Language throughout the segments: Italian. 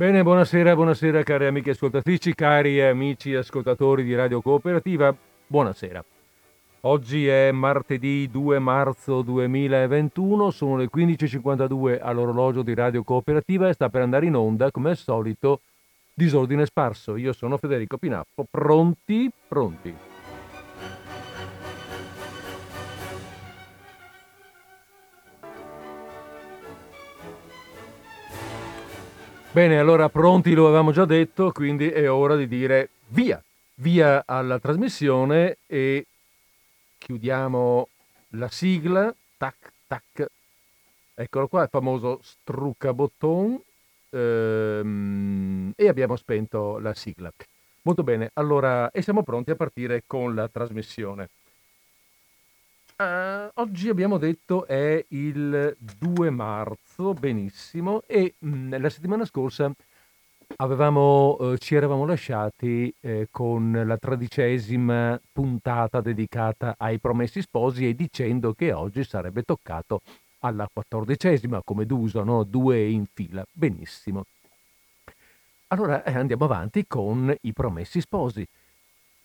Bene, buonasera, buonasera cari amiche ascoltatrici, cari amici ascoltatori di Radio Cooperativa, buonasera. Oggi è martedì 2 marzo 2021, sono le 15.52 all'orologio di Radio Cooperativa e sta per andare in onda, come al solito, Disordine Sparso. Io sono Federico Pinappo, pronti? Pronti. Bene, allora pronti lo avevamo già detto, quindi è ora di dire via, via alla trasmissione e chiudiamo la sigla, tac tac, eccolo qua, il famoso strucca botton ehm, e abbiamo spento la sigla. Molto bene, allora e siamo pronti a partire con la trasmissione. Uh, oggi abbiamo detto è il 2 marzo, benissimo, e mh, mm, la settimana scorsa avevamo, uh, ci eravamo lasciati eh, con la tredicesima puntata dedicata ai promessi sposi e dicendo che oggi sarebbe toccato alla quattordicesima, come d'uso, no? due in fila. Benissimo. Allora eh, andiamo avanti con i promessi sposi.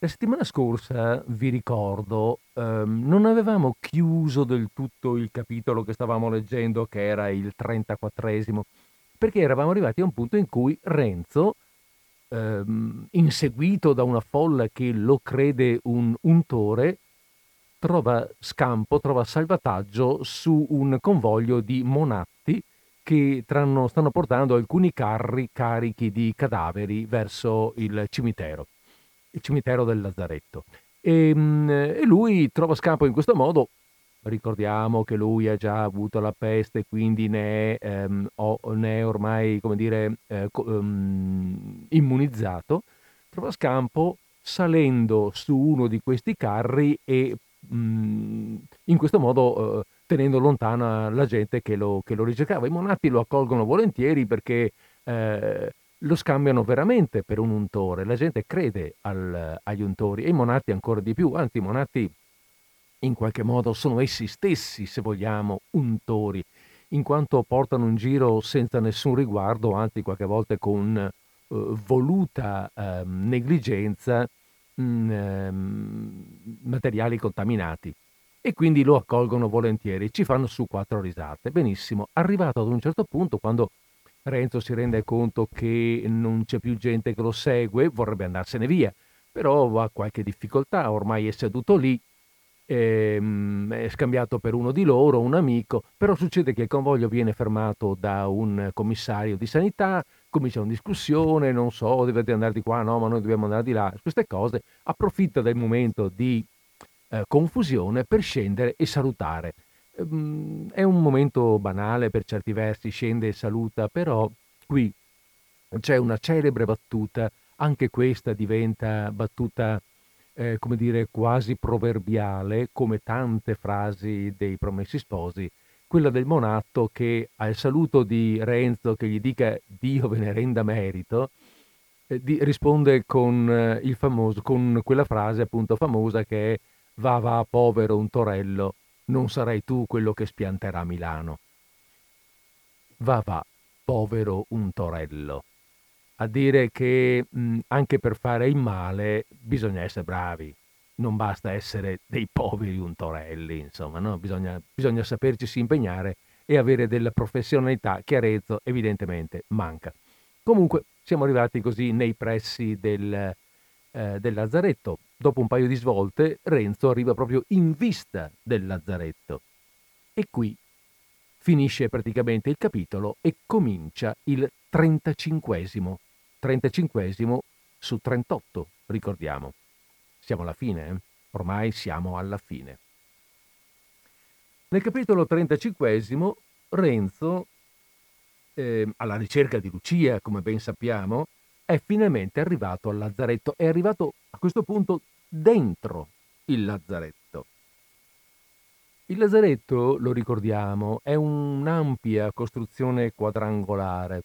La settimana scorsa, vi ricordo, ehm, non avevamo chiuso del tutto il capitolo che stavamo leggendo, che era il 34esimo, perché eravamo arrivati a un punto in cui Renzo, ehm, inseguito da una folla che lo crede un untore, trova scampo, trova salvataggio su un convoglio di monatti che tranno, stanno portando alcuni carri carichi di cadaveri verso il cimitero il cimitero del Lazzaretto. E, ehm, e, lui trova scampo in questo modo. Ricordiamo che lui ha già avuto la peste, quindi ne è, ehm, o, ne è ormai, dire, eh, um, immunizzato. Trova scampo salendo su uno di questi carri e um, in questo modo uh, tenendo lontana la gente che lo, che lo ricercava. I monati lo accolgono volentieri perché eh, lo scambiano veramente per un untore, la gente crede al, agli untori e i monati ancora di più, anzi i monati in qualche modo sono essi stessi, se vogliamo, untori, in quanto portano in giro senza nessun riguardo, anzi qualche volta con eh, voluta eh, negligenza, mh, mm, eh, materiali contaminati. E quindi lo accolgono volentieri, ci fanno su quattro risate. Benissimo, arrivato ad un certo punto, quando Renzo si rende conto che non c'è più gente che lo segue, vorrebbe andarsene via, però ha qualche difficoltà, ormai è seduto lì, ehm, è scambiato per uno di loro, un amico, però succede che il convoglio viene fermato da un commissario di sanità, comincia una discussione, non so, dovete andare di qua, no, ma noi dobbiamo andare di là, queste cose, approfitta del momento di eh, confusione per scendere e salutare. Mhmm, è un momento banale per certi versi, scende e saluta, però qui c'è una celebre battuta, anche questa diventa battuta, eh, come dire, quasi proverbiale, come tante frasi dei promessi sposi, quella del monatto che al saluto di Renzo che gli dica Dio ve ne renda merito, eh, di, risponde con, eh, famoso, con quella frase appunto famosa che è va va povero un torello non sarai tu quello che spianterà Milano. Va va, povero un torello. A dire che mh, anche per fare il male bisogna essere bravi, non basta essere dei poveri untorelli, insomma, no? bisogna, bisogna saperci impegnare e avere della professionalità che Arezzo evidentemente manca. Comunque siamo arrivati così nei pressi del, eh, del Lazzaretto. Dopo un paio di svolte, Renzo arriva proprio in vista del Lazzaretto. E qui finisce praticamente il capitolo e comincia il 35 35 su 38, ricordiamo. Siamo alla fine, eh? ormai siamo alla fine. Nel capitolo 35 Renzo, eh, alla ricerca di Lucia, come ben sappiamo, è finalmente arrivato al lazzaretto, è arrivato a questo punto dentro il lazzaretto. Il lazzaretto, lo ricordiamo, è un'ampia costruzione quadrangolare,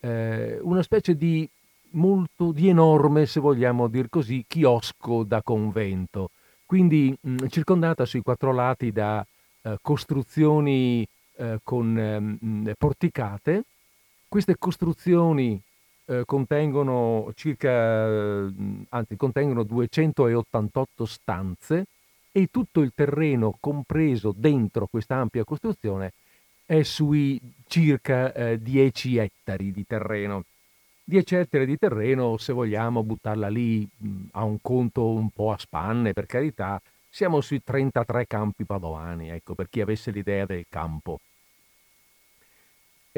eh, una specie di molto di enorme, se vogliamo dir così, chiosco da convento, quindi mh, mm, circondata sui quattro lati da eh, costruzioni eh, con ehm, porticate. Queste costruzioni eh, contengono circa, anzi contengono 288 stanze e tutto il terreno compreso dentro questa ampia costruzione è sui circa eh, 10 ettari di terreno. 10 ettari di terreno, se vogliamo buttarla lì a un conto un po' a spanne, per carità, siamo sui 33 campi padovani, ecco, per chi avesse l'idea del campo.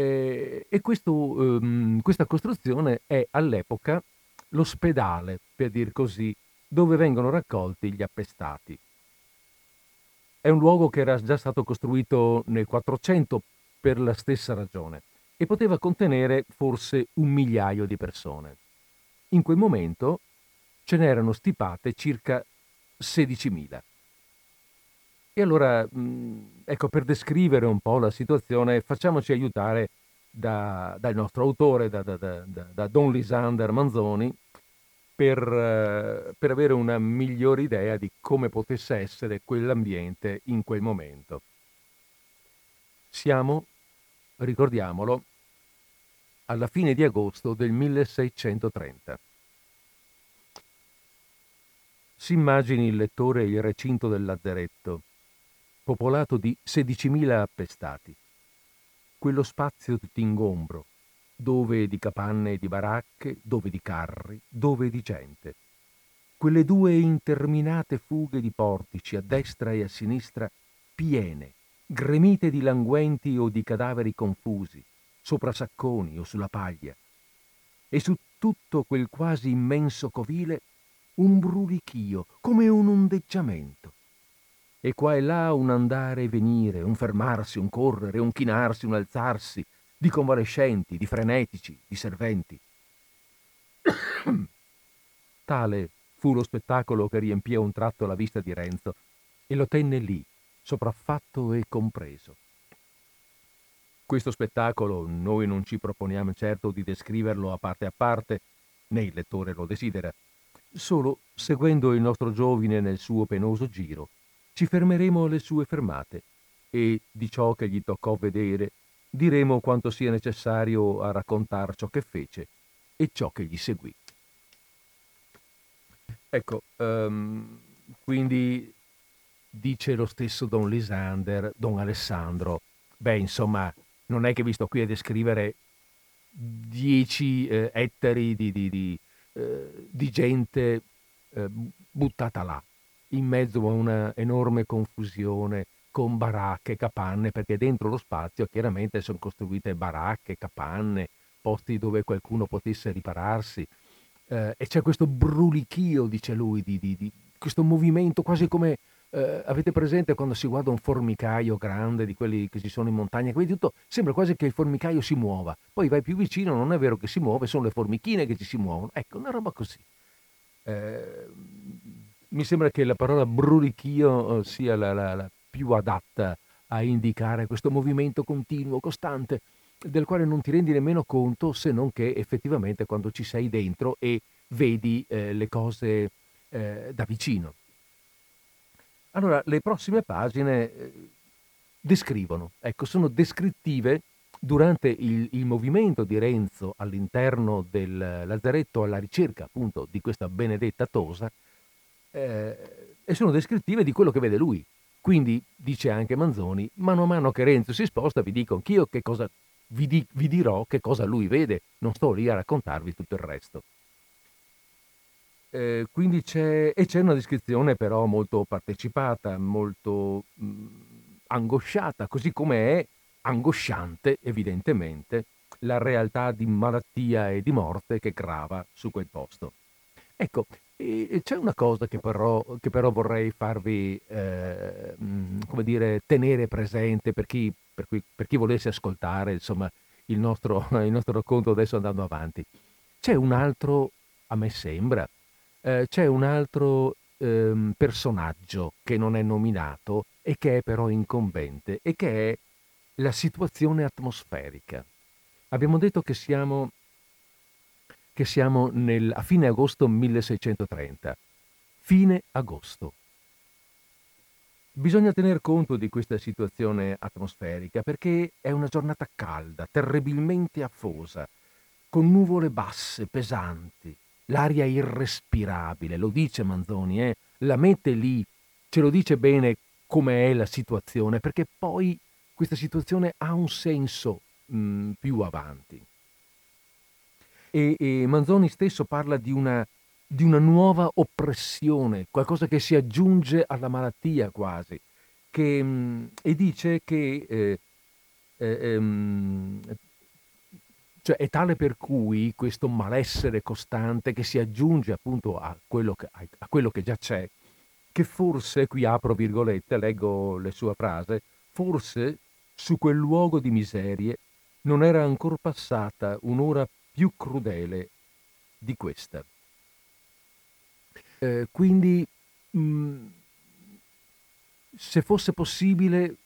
E, e questo, um, questa costruzione è all'epoca l'ospedale, per dir così, dove vengono raccolti gli appestati. È un luogo che era già stato costruito nel 400 per la stessa ragione e poteva contenere forse un migliaio di persone. In quel momento ce n'erano stipate circa 16.000. E allora, ecco, per descrivere un po' la situazione, facciamoci aiutare da, dal nostro autore, da, da, da Don Lisander Manzoni, per, per avere una migliore idea di come potesse essere quell'ambiente in quel momento. Siamo, ricordiamolo, alla fine di agosto del 1630. Si immagini il lettore il recinto del lazzeretto, popolato di 16.000 appestati. Quello spazio tutto ingombro, dove di capanne e di baracche, dove di carri, dove di gente. Quelle due interminate fughe di portici a destra e a sinistra, piene, gremite di languenti o di cadaveri confusi, sopra sacconi o sulla paglia. E su tutto quel quasi immenso covile un brulichio, come un ondeggiamento. E qua e là un andare e venire, un fermarsi, un correre, un chinarsi, un alzarsi, di convalescenti, di frenetici, di serventi. Tale fu lo spettacolo che riempì a un tratto la vista di Renzo e lo tenne lì, sopraffatto e compreso. Questo spettacolo noi non ci proponiamo certo di descriverlo a parte a parte, né il lettore lo desidera. Solo seguendo il nostro giovine nel suo penoso giro, ci fermeremo alle sue fermate e di ciò che gli toccò vedere diremo quanto sia necessario a raccontar ciò che fece e ciò che gli seguì. Ecco, um, quindi dice lo stesso Don Lisander, Don Alessandro, beh insomma non è che vi sto qui a descrivere dieci eh, ettari di, di, di, eh, di gente eh, buttata là, in mezzo a una enorme confusione, con baracche, capanne, perché dentro lo spazio chiaramente sono costruite baracche, capanne, posti dove qualcuno potesse ripararsi. Eh, e c'è questo brulichio, dice lui, di, di, di questo movimento quasi come eh, avete presente quando si guarda un formicaio grande di quelli che ci sono in montagna, quindi tutto sembra quasi che il formicaio si muova. Poi vai più vicino, non è vero che si muove, sono le formichine che ci si muovono. Ecco, una roba così. Eh, mi sembra che la parola brulichio eh, sia la, la, la più adatta a indicare questo movimento continuo, costante, del quale non ti rendi nemmeno conto se non che effettivamente quando ci sei dentro e vedi eh, le cose eh, da vicino. Allora, le prossime pagine eh, descrivono, ecco, sono descrittive durante il, il, movimento di Renzo all'interno del lazzaretto alla ricerca appunto di questa benedetta tosa eh, e sono descrittive di quello che vede lui, quindi, dice anche Manzoni, mano a mano che Renzo si sposta vi dico anch'io che cosa vi, di, vi dirò che cosa lui vede, non sto lì a raccontarvi tutto il resto. Eh, quindi c'è, e c'è una descrizione però molto partecipata, molto mh, angosciata, così come è angosciante evidentemente la realtà di malattia e di morte che grava su quel posto. Ecco, c'è una cosa che però, che però vorrei farvi, eh, come dire, tenere presente per chi, per, cui, per chi volesse ascoltare insomma, il, nostro, il nostro racconto adesso andando avanti. C'è un altro, a me sembra, eh, c'è un altro eh, personaggio che non è nominato e che è però incombente e che è la situazione atmosferica. Abbiamo detto che siamo che siamo nel, a fine agosto 1630. Fine agosto. Bisogna tener conto di questa situazione atmosferica perché è una giornata calda, terribilmente affosa. con nuvole basse, pesanti, l'aria irrespirabile, lo dice Manzoni, eh? la mette lì, ce lo dice bene come è la situazione, perché poi questa situazione ha un senso mh, più avanti. E, e, Manzoni stesso parla di una, di una nuova oppressione, qualcosa che si aggiunge alla malattia quasi, che, e dice che eh, eh, ehm, cioè è tale per cui questo malessere costante che si aggiunge appunto a quello che, a quello che già c'è, che forse, qui apro virgolette, leggo le sue frasi, forse su quel luogo di miserie non era ancora passata un'ora più crudele di questa. Eh, quindi, mh, mm, se fosse possibile,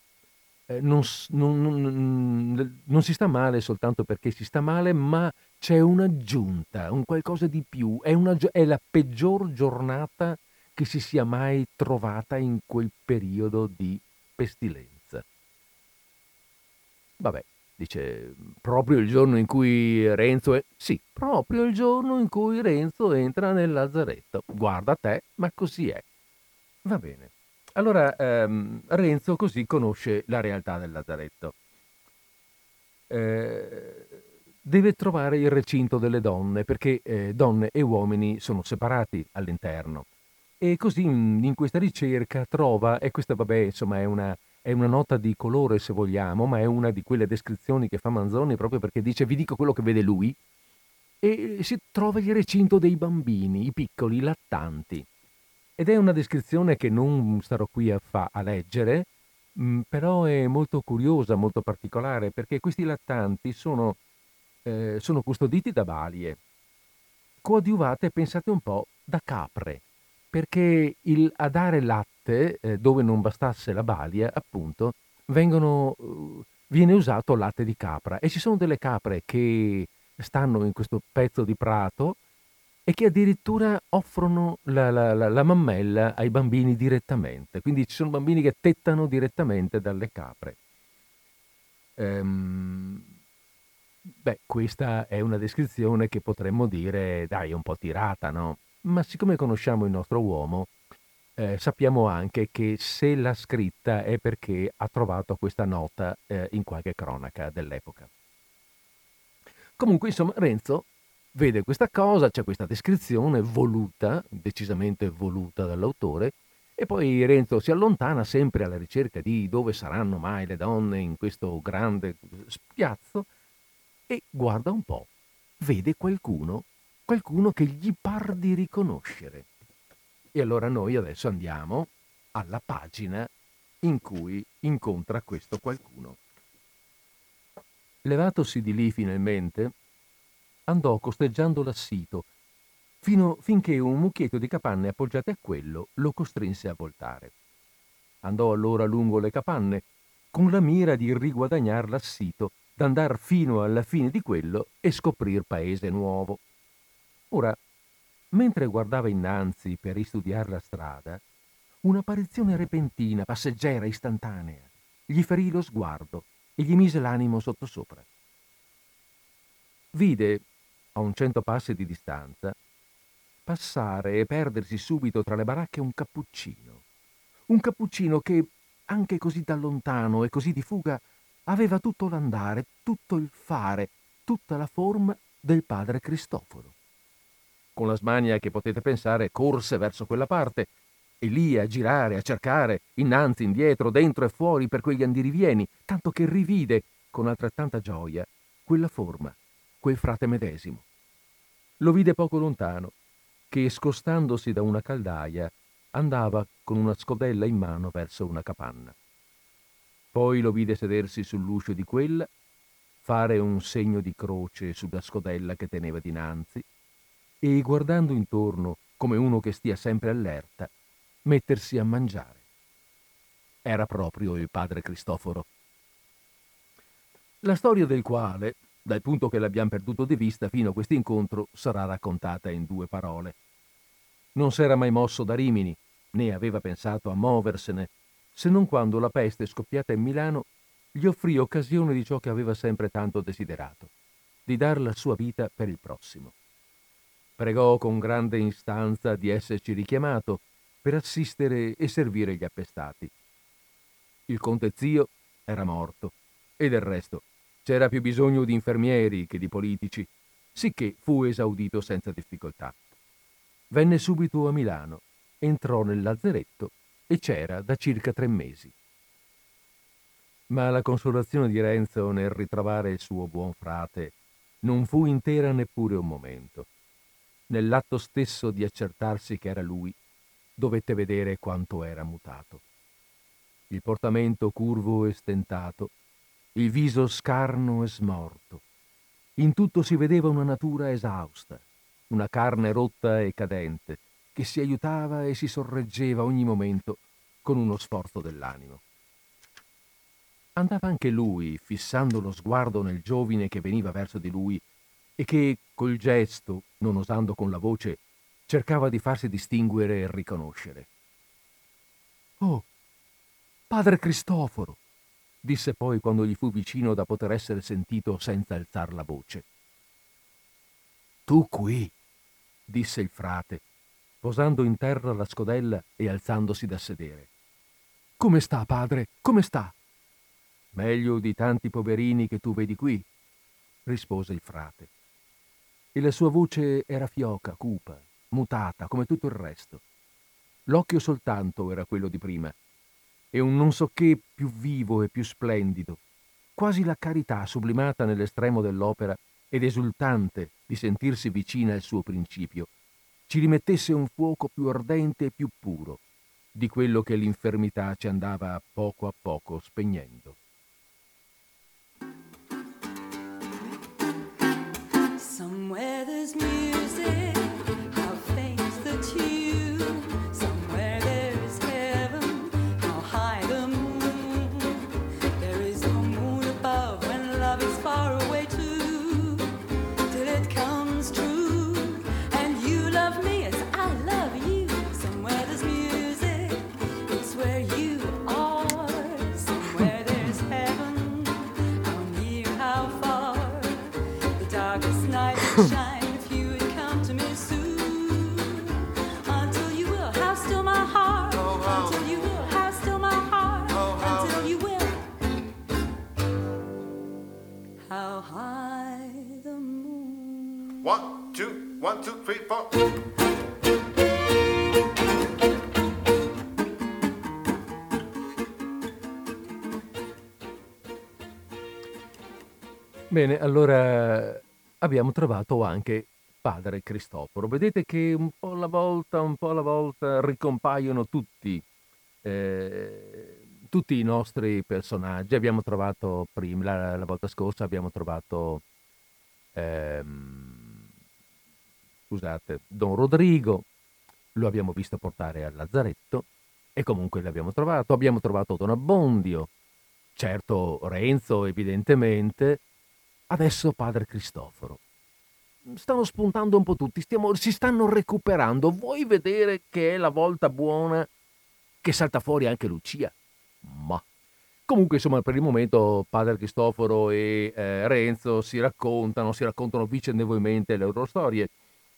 eh, non, non, non, non, si sta male soltanto perché si sta male, ma c'è un'aggiunta, un qualcosa di più. È, una, è la peggior giornata che si sia mai trovata in quel periodo di pestilenza. Vabbè, dice, proprio il giorno in cui Renzo... È... Sì, proprio il giorno in cui Renzo entra nel lazzaretto. Guarda te, ma così è. Va bene. Allora ehm, Renzo così conosce la realtà del lazzaretto. Eh, deve trovare il recinto delle donne perché eh, donne e uomini sono separati all'interno. E così in, in questa ricerca trova, e questa vabbè insomma è una, è una nota di colore se vogliamo, ma è una di quelle descrizioni che fa Manzoni proprio perché dice vi dico quello che vede lui, e si trova il recinto dei bambini, i piccoli, lattanti. Ed è una descrizione che non starò qui a, fa- a leggere, mh, mm, però è molto curiosa, molto particolare, perché questi lattanti sono, eh, sono custoditi da balie, coadiuvate, pensate un po', da capre, perché il, a dare latte, eh, dove non bastasse la balia, appunto, vengono, uh, viene usato latte di capra e ci sono delle capre che stanno in questo pezzo di prato e che addirittura offrono la, la, la, la, mammella ai bambini direttamente. Quindi ci sono bambini che tettano direttamente dalle capre. Ehm, beh, questa è una descrizione che potremmo dire, dai, è un po' tirata, no? Ma siccome conosciamo il nostro uomo, eh, sappiamo anche che se l'ha scritta è perché ha trovato questa nota eh, in qualche cronaca dell'epoca. Comunque, insomma, Renzo vede questa cosa, c'è questa descrizione voluta, decisamente voluta dall'autore, e poi Renzo si allontana sempre alla ricerca di dove saranno mai le donne in questo grande spiazzo e guarda un po', vede qualcuno, qualcuno che gli par di riconoscere. E allora noi adesso andiamo alla pagina in cui incontra questo qualcuno. Levatosi di lì finalmente, andò costeggiando l'assito, fino, finché un mucchietto di capanne appoggiate a quello lo costrinse a voltare. Andò allora lungo le capanne, con la mira di riguadagnar l'assito, d'andar fino alla fine di quello e scoprir paese nuovo. Ora, mentre guardava innanzi per ristudiare la strada, un'apparizione repentina, passeggera, istantanea, gli ferì lo sguardo e gli mise l'animo sottosopra. Vide a un cento passi di distanza, passare e perdersi subito tra le baracche un cappuccino. Un cappuccino che, anche così da lontano e così di fuga, aveva tutto l'andare, tutto il fare, tutta la forma del padre Cristoforo. Con la smania che potete pensare, corse verso quella parte, e lì a girare, a cercare, innanzi, indietro, dentro e fuori per quegli andirivieni, tanto che rivide, con altrettanta gioia, quella forma, quel frate medesimo. Lo vide poco lontano, che scostandosi da una caldaia andava con una scodella in mano verso una capanna. Poi lo vide sedersi sull'uscio di quella, fare un segno di croce sulla scodella che teneva dinanzi e, guardando intorno come uno che stia sempre allerta, mettersi a mangiare. Era proprio il padre Cristoforo. La storia del quale, dal punto che l'abbiamo perduto di vista fino a questo incontro, sarà raccontata in due parole. Non s'era mai mosso da Rimini, né aveva pensato a muoversene, se non quando la peste scoppiata in Milano gli offrì occasione di ciò che aveva sempre tanto desiderato, di dar la sua vita per il prossimo. Pregò con grande istanza di esserci richiamato per assistere e servire gli appestati. Il conte zio era morto e del resto c'era più bisogno di infermieri che di politici, sicché fu esaudito senza difficoltà. Venne subito a Milano, entrò nel lazzeretto e c'era da circa tre mesi. Ma la consolazione di Renzo nel ritrovare il suo buon frate non fu intera neppure un momento. Nell'atto stesso di accertarsi che era lui, dovette vedere quanto era mutato. Il portamento curvo e stentato, il viso scarno e smorto. In tutto si vedeva una natura esausta, una carne rotta e cadente, che si aiutava e si sorreggeva ogni momento con uno sforzo dell'animo. Andava anche lui, fissando lo sguardo nel giovine che veniva verso di lui e che, col gesto, non osando con la voce, cercava di farsi distinguere e riconoscere. Oh, padre Cristoforo, disse poi quando gli fu vicino da poter essere sentito senza alzar la voce. Tu qui, disse il frate, posando in terra la scodella e alzandosi da sedere. Come sta, padre? Come sta? Meglio di tanti poverini che tu vedi qui, rispose il frate. E la sua voce era fioca, cupa, mutata, come tutto il resto. L'occhio soltanto era quello di prima, e un non so che più vivo e più splendido, quasi la carità sublimata nell'estremo dell'opera ed esultante di sentirsi vicina al suo principio, ci rimettesse un fuoco più ardente e più puro di quello che l'infermità ci andava poco a poco spegnendo. Somewhere there's music. One, two, three, four. Bene, allora abbiamo trovato anche padre Cristoforo. Vedete che un po' alla volta, un po' alla volta ricompaiono tutti, eh, tutti i nostri personaggi. Abbiamo trovato prima, la, la volta scorsa abbiamo trovato ehm, scusate, Don Rodrigo, lo abbiamo visto portare al lazzaretto e comunque l'abbiamo trovato. Abbiamo trovato Don Abbondio, certo Renzo evidentemente, adesso padre Cristoforo. Stanno spuntando un po' tutti, stiamo, si stanno recuperando. Vuoi vedere che è la volta buona che salta fuori anche Lucia? Ma Comunque, insomma, per il momento padre Cristoforo e eh, Renzo si raccontano, si raccontano vicendevolmente le loro storie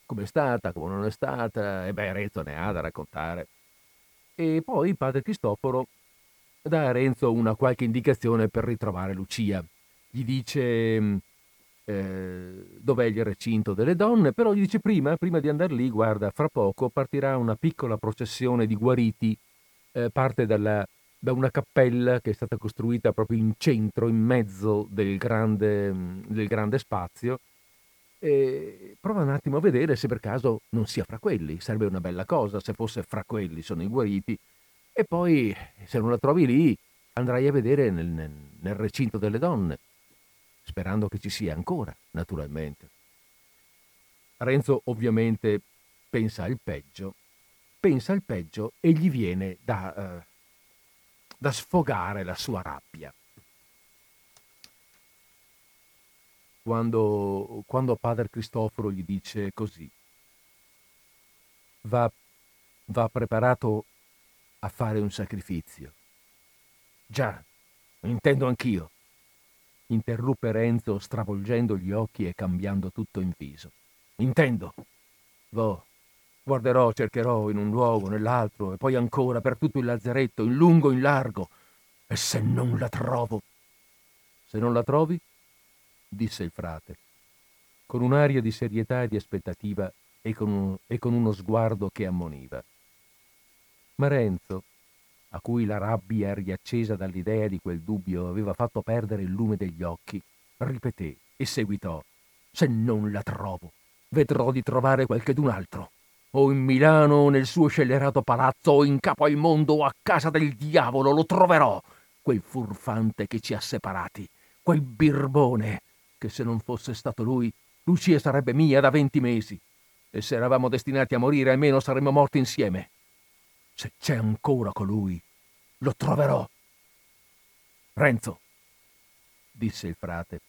come è stata, come non è stata, e beh, Renzo ne ha da raccontare. E poi padre Cristoforo dà a Renzo una qualche indicazione per ritrovare Lucia. Gli dice mm, eh, dov'è il recinto delle donne, però gli dice prima, prima di andare lì, guarda, fra poco partirà una piccola processione di guariti, eh, parte dalla, da una cappella che è stata costruita proprio in centro, in mezzo del grande, mm, del grande spazio, e prova un attimo a vedere se per caso non sia fra quelli. Sarebbe una bella cosa se fosse fra quelli, sono i guariti. E poi, se non la trovi lì, andrai a vedere nel, nel, nel recinto delle donne, sperando che ci sia ancora, naturalmente. Renzo ovviamente pensa al peggio, pensa al peggio e gli viene da, uh, da sfogare la sua rabbia. quando, quando padre Cristoforo gli dice così, va, va preparato a fare un sacrificio. Già, intendo anch'io. Interruppe Renzo stravolgendo gli occhi e cambiando tutto in viso. Intendo. Vo, guarderò, cercherò in un luogo, nell'altro, e poi ancora per tutto il lazzeretto, in lungo, in largo. E se non la trovo? Se non la trovi? disse il frate, con un'aria di serietà e di aspettativa e con, un, e con uno sguardo che ammoniva. Ma Renzo, a cui la rabbia riaccesa dall'idea di quel dubbio aveva fatto perdere il lume degli occhi, ripeté e seguitò. Se non la trovo, vedrò di trovare qualchedun altro. O in Milano o nel suo scellerato palazzo o in capo al mondo o a casa del diavolo lo troverò, quel furfante che ci ha separati, quel birbone, che se non fosse stato lui, Lucia sarebbe mia da venti mesi. E se eravamo destinati a morire, almeno saremmo morti insieme. Se c'è ancora colui, lo troverò. Renzo, disse il frate,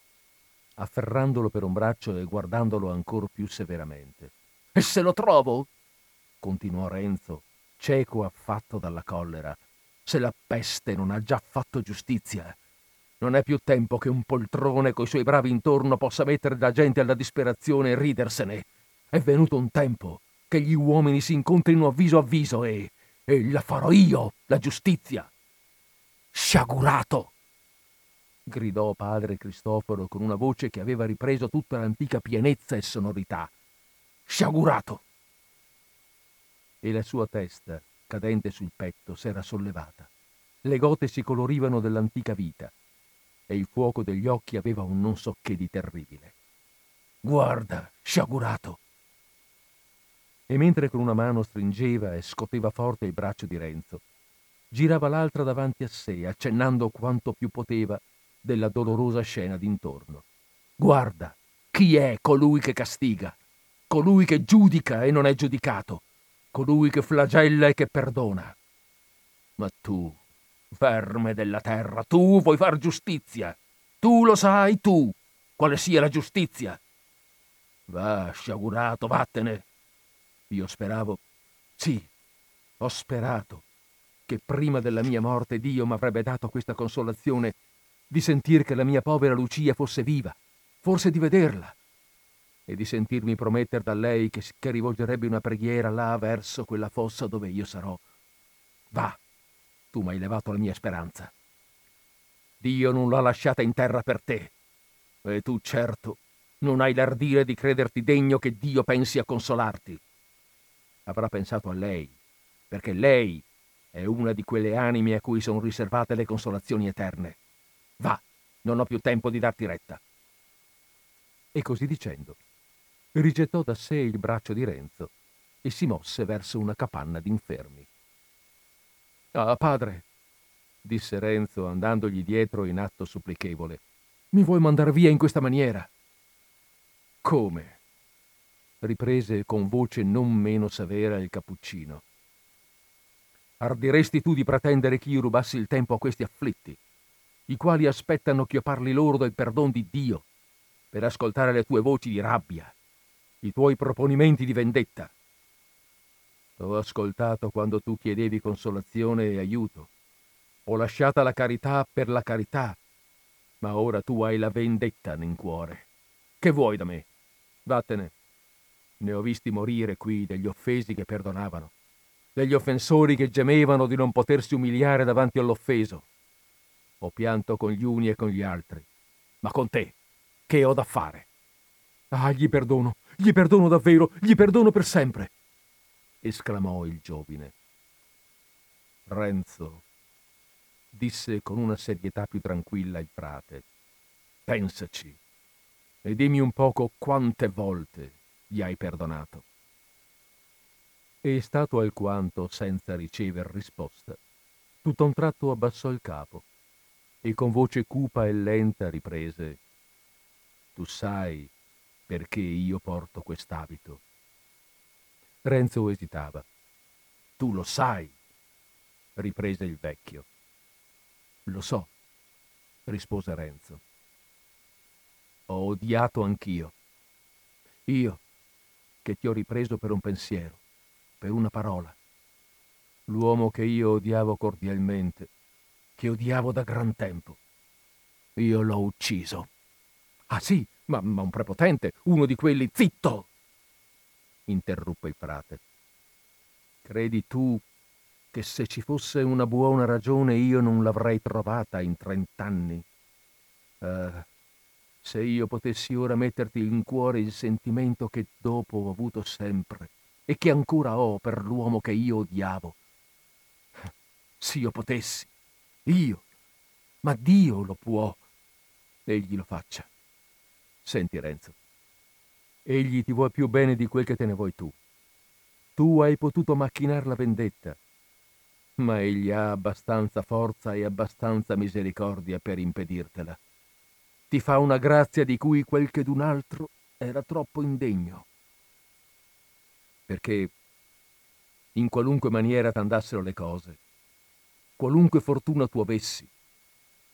afferrandolo per un braccio e guardandolo ancor più severamente. E se lo trovo? continuò Renzo, cieco affatto dalla collera. Se la peste non ha già fatto giustizia, non è più tempo che un poltrone coi suoi bravi intorno possa mettere la gente alla disperazione e ridersene. È venuto un tempo che gli uomini si incontrino a viso a viso e e la farò io, la giustizia. Sciagurato! gridò padre Cristoforo con una voce che aveva ripreso tutta l'antica pienezza e sonorità. Sciagurato! E la sua testa, cadente sul petto, s'era sollevata. Le gote si colorivano dell'antica vita e il fuoco degli occhi aveva un non so che di terribile. Guarda, sciagurato! E mentre con una mano stringeva e scoteva forte il braccio di Renzo, girava l'altra davanti a sé, accennando quanto più poteva della dolorosa scena d'intorno. Guarda, chi è colui che castiga? Colui che giudica e non è giudicato? Colui che flagella e che perdona? Ma tu, verme della terra, tu vuoi far giustizia? Tu lo sai, tu, quale sia la giustizia? Va, sciagurato, vattene, io speravo, sì, ho sperato che prima della mia morte Dio mi avrebbe dato questa consolazione di sentir che la mia povera Lucia fosse viva, forse di vederla, e di sentirmi promettere da lei che, che rivolgerebbe una preghiera là verso quella fossa dove io sarò. Va, tu mi hai levato la mia speranza. Dio non l'ha lasciata in terra per te, e tu certo non hai l'ardire di crederti degno che Dio pensi a consolarti avrà pensato a lei, perché lei è una di quelle anime a cui sono riservate le consolazioni eterne. Va, non ho più tempo di darti retta. E così dicendo, rigettò da sé il braccio di Renzo e si mosse verso una capanna d'infermi. Ah, padre, disse Renzo andandogli dietro in atto supplichevole, mi vuoi mandar via in questa maniera? Come? Riprese con voce non meno severa il cappuccino. Ardiresti tu di pretendere che io rubassi il tempo a questi afflitti, i quali aspettano che io parli loro del perdon di Dio, per ascoltare le tue voci di rabbia, i tuoi proponimenti di vendetta. Ho ascoltato quando tu chiedevi consolazione e aiuto. Ho lasciata la carità per la carità, ma ora tu hai la vendetta in cuore. Che vuoi da me? Vattene. Ne ho visti morire qui degli offesi che perdonavano, degli offensori che gemevano di non potersi umiliare davanti all'offeso. Ho pianto con gli uni e con gli altri, ma con te, che ho da fare? Ah, gli perdono, gli perdono davvero, gli perdono per sempre, esclamò il giovine. Renzo, disse con una serietà più tranquilla il frate, pensaci e dimmi un poco quante volte gli hai perdonato. E stato alquanto senza ricever risposta, tutto un tratto abbassò il capo e con voce cupa e lenta riprese Tu sai perché io porto quest'abito. Renzo esitava. Tu lo sai, riprese il vecchio. Lo so, rispose Renzo. Ho odiato anch'io. Io, che ti ho ripreso per un pensiero, per una parola. L'uomo che io odiavo cordialmente, che odiavo da gran tempo. Io l'ho ucciso. Ah sì, ma, ma un prepotente, uno di quelli... Zitto! interruppe il frate. Credi tu che se ci fosse una buona ragione io non l'avrei trovata in trent'anni? Uh, se io potessi ora metterti in cuore il sentimento che dopo ho avuto sempre e che ancora ho per l'uomo che io odiavo. Se io potessi, io, ma Dio lo può, egli lo faccia. Senti Renzo, egli ti vuole più bene di quel che te ne vuoi tu. Tu hai potuto macchinar la vendetta, ma egli ha abbastanza forza e abbastanza misericordia per impedirtela. Ti fa una grazia di cui quel che d'un altro era troppo indegno. Perché in qualunque maniera t'andassero le cose, qualunque fortuna tu avessi,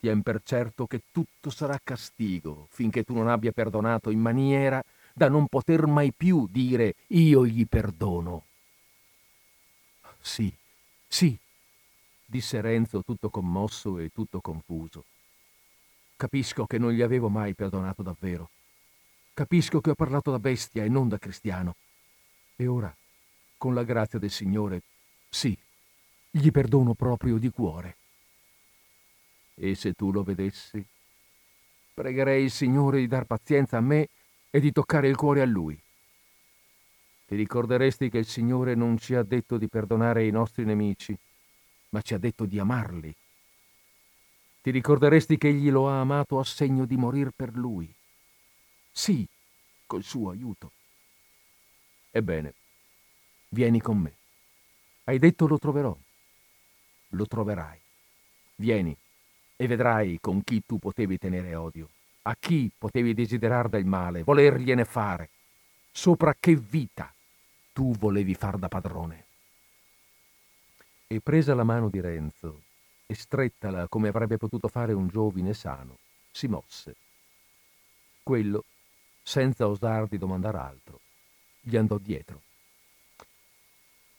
tien per certo che tutto sarà castigo finché tu non abbia perdonato in maniera da non poter mai più dire io gli perdono. Sì, sì, disse Renzo tutto commosso e tutto confuso. Capisco che non gli avevo mai perdonato davvero. Capisco che ho parlato da bestia e non da cristiano. E ora, con la grazia del Signore, sì, gli perdono proprio di cuore. E se tu lo vedessi, pregherei il Signore di dar pazienza a me e di toccare il cuore a Lui. Ti ricorderesti che il Signore non ci ha detto di perdonare i nostri nemici, ma ci ha detto di amarli. Ti ricorderesti che egli lo ha amato a segno di morir per lui. Sì, col suo aiuto. Ebbene, vieni con me. Hai detto lo troverò. Lo troverai. Vieni e vedrai con chi tu potevi tenere odio, a chi potevi desiderar del male, volergliene fare, sopra che vita tu volevi far da padrone e presa la mano di Renzo e strettala come avrebbe potuto fare un giovine sano, si mosse. Quello, senza osar di domandare altro, gli andò dietro.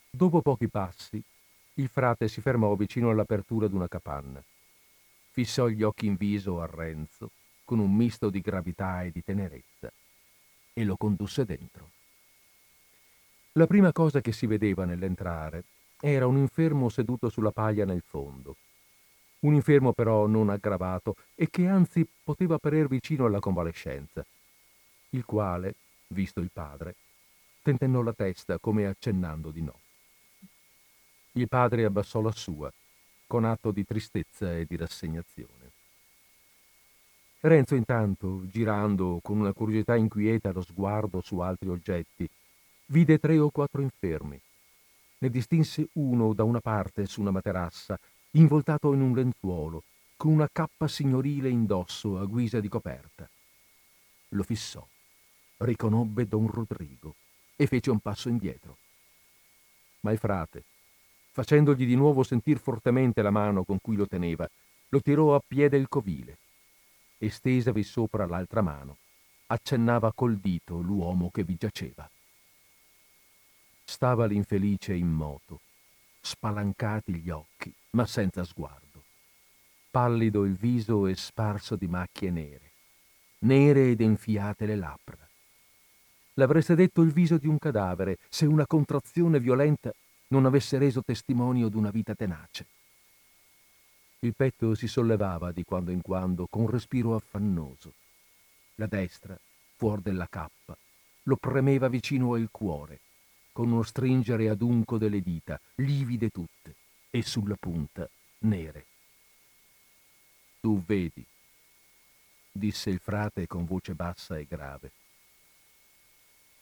Dopo pochi passi, il frate si fermò vicino all'apertura d'una capanna. Fissò gli occhi in viso a Renzo con un misto di gravità e di tenerezza e lo condusse dentro. La prima cosa che si vedeva nell'entrare era un infermo seduto sulla paglia nel fondo. Un infermo però non aggravato e che anzi poteva parer vicino alla convalescenza, il quale, visto il padre, tentennò la testa come accennando di no. Il padre abbassò la sua, con atto di tristezza e di rassegnazione. Renzo intanto, girando con una curiosità inquieta lo sguardo su altri oggetti, vide tre o quattro infermi, ne distinse uno da una parte su una materassa, involtato in un lenzuolo, con una cappa signorile indosso a guisa di coperta. Lo fissò, riconobbe don Rodrigo e fece un passo indietro. Ma il frate, facendogli di nuovo sentir fortemente la mano con cui lo teneva, lo tirò a piede il covile e stesavi sopra l'altra mano, accennava col dito l'uomo che vi giaceva. Stava l'infelice in moto, spalancati gli occhi, ma senza sguardo. Pallido il viso e sparso di macchie nere, nere ed enfiate le labbra. L'avreste detto il viso di un cadavere se una contrazione violenta non avesse reso testimonio d'una vita tenace. Il petto si sollevava di quando in quando con respiro affannoso. La destra, fuor della cappa, lo premeva vicino al cuore con uno stringere adunco delle dita, livide tutte, e sulla punta nere. Tu vedi, disse il frate con voce bassa e grave.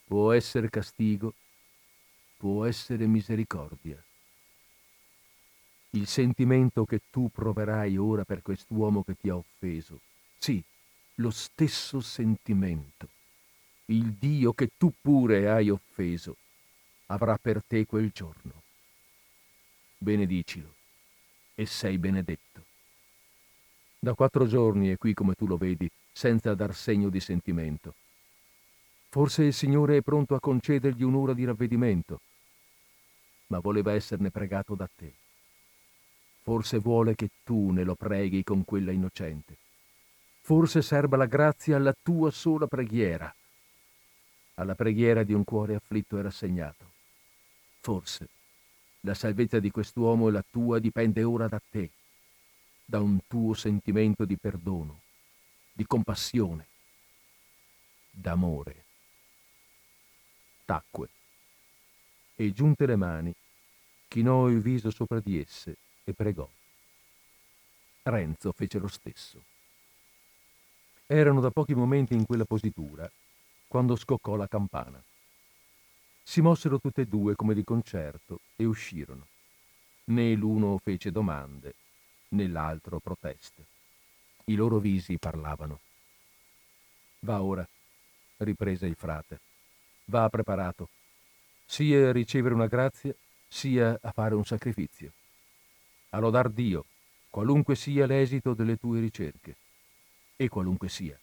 Può essere castigo, può essere misericordia. Il sentimento che tu proverai ora per quest'uomo che ti ha offeso, sì, lo stesso sentimento, il Dio che tu pure hai offeso, avrà per te quel giorno. Benedicilo e sei benedetto. Da quattro giorni è qui come tu lo vedi, senza dar segno di sentimento. Forse il Signore è pronto a concedergli un'ora di ravvedimento, ma voleva esserne pregato da te. Forse vuole che tu ne lo preghi con quella innocente. Forse serba la grazia alla tua sola preghiera. Alla preghiera di un cuore afflitto e rassegnato. Forse la salvezza di quest'uomo e la tua dipende ora da te, da un tuo sentimento di perdono, di compassione, d'amore. Tacque e giunte le mani, chinò il viso sopra di esse e pregò. Renzo fece lo stesso. Erano da pochi momenti in quella positura quando scoccò la campana. Si mossero tutte e due come di concerto e uscirono. Né l'uno fece domande, né l'altro proteste. I loro visi parlavano. Va ora, riprese il frate. Va preparato, sia a ricevere una grazia, sia a fare un sacrificio. A lodar Dio, qualunque sia l'esito delle tue ricerche. E qualunque sia,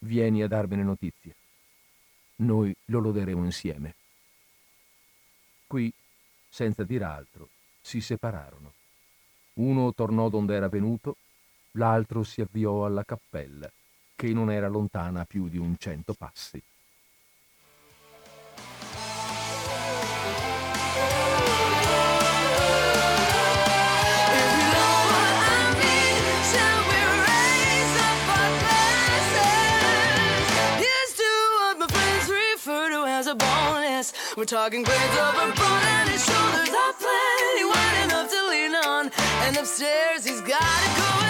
vieni a darmene notizia. Noi lo loderemo insieme. Qui, senza dir altro, si separarono. Uno tornò donde era venuto, l'altro si avviò alla cappella, che non era lontana più di un cento passi. We're talking grades over his shoulders are plenty wide enough to lean on. And upstairs he's got it going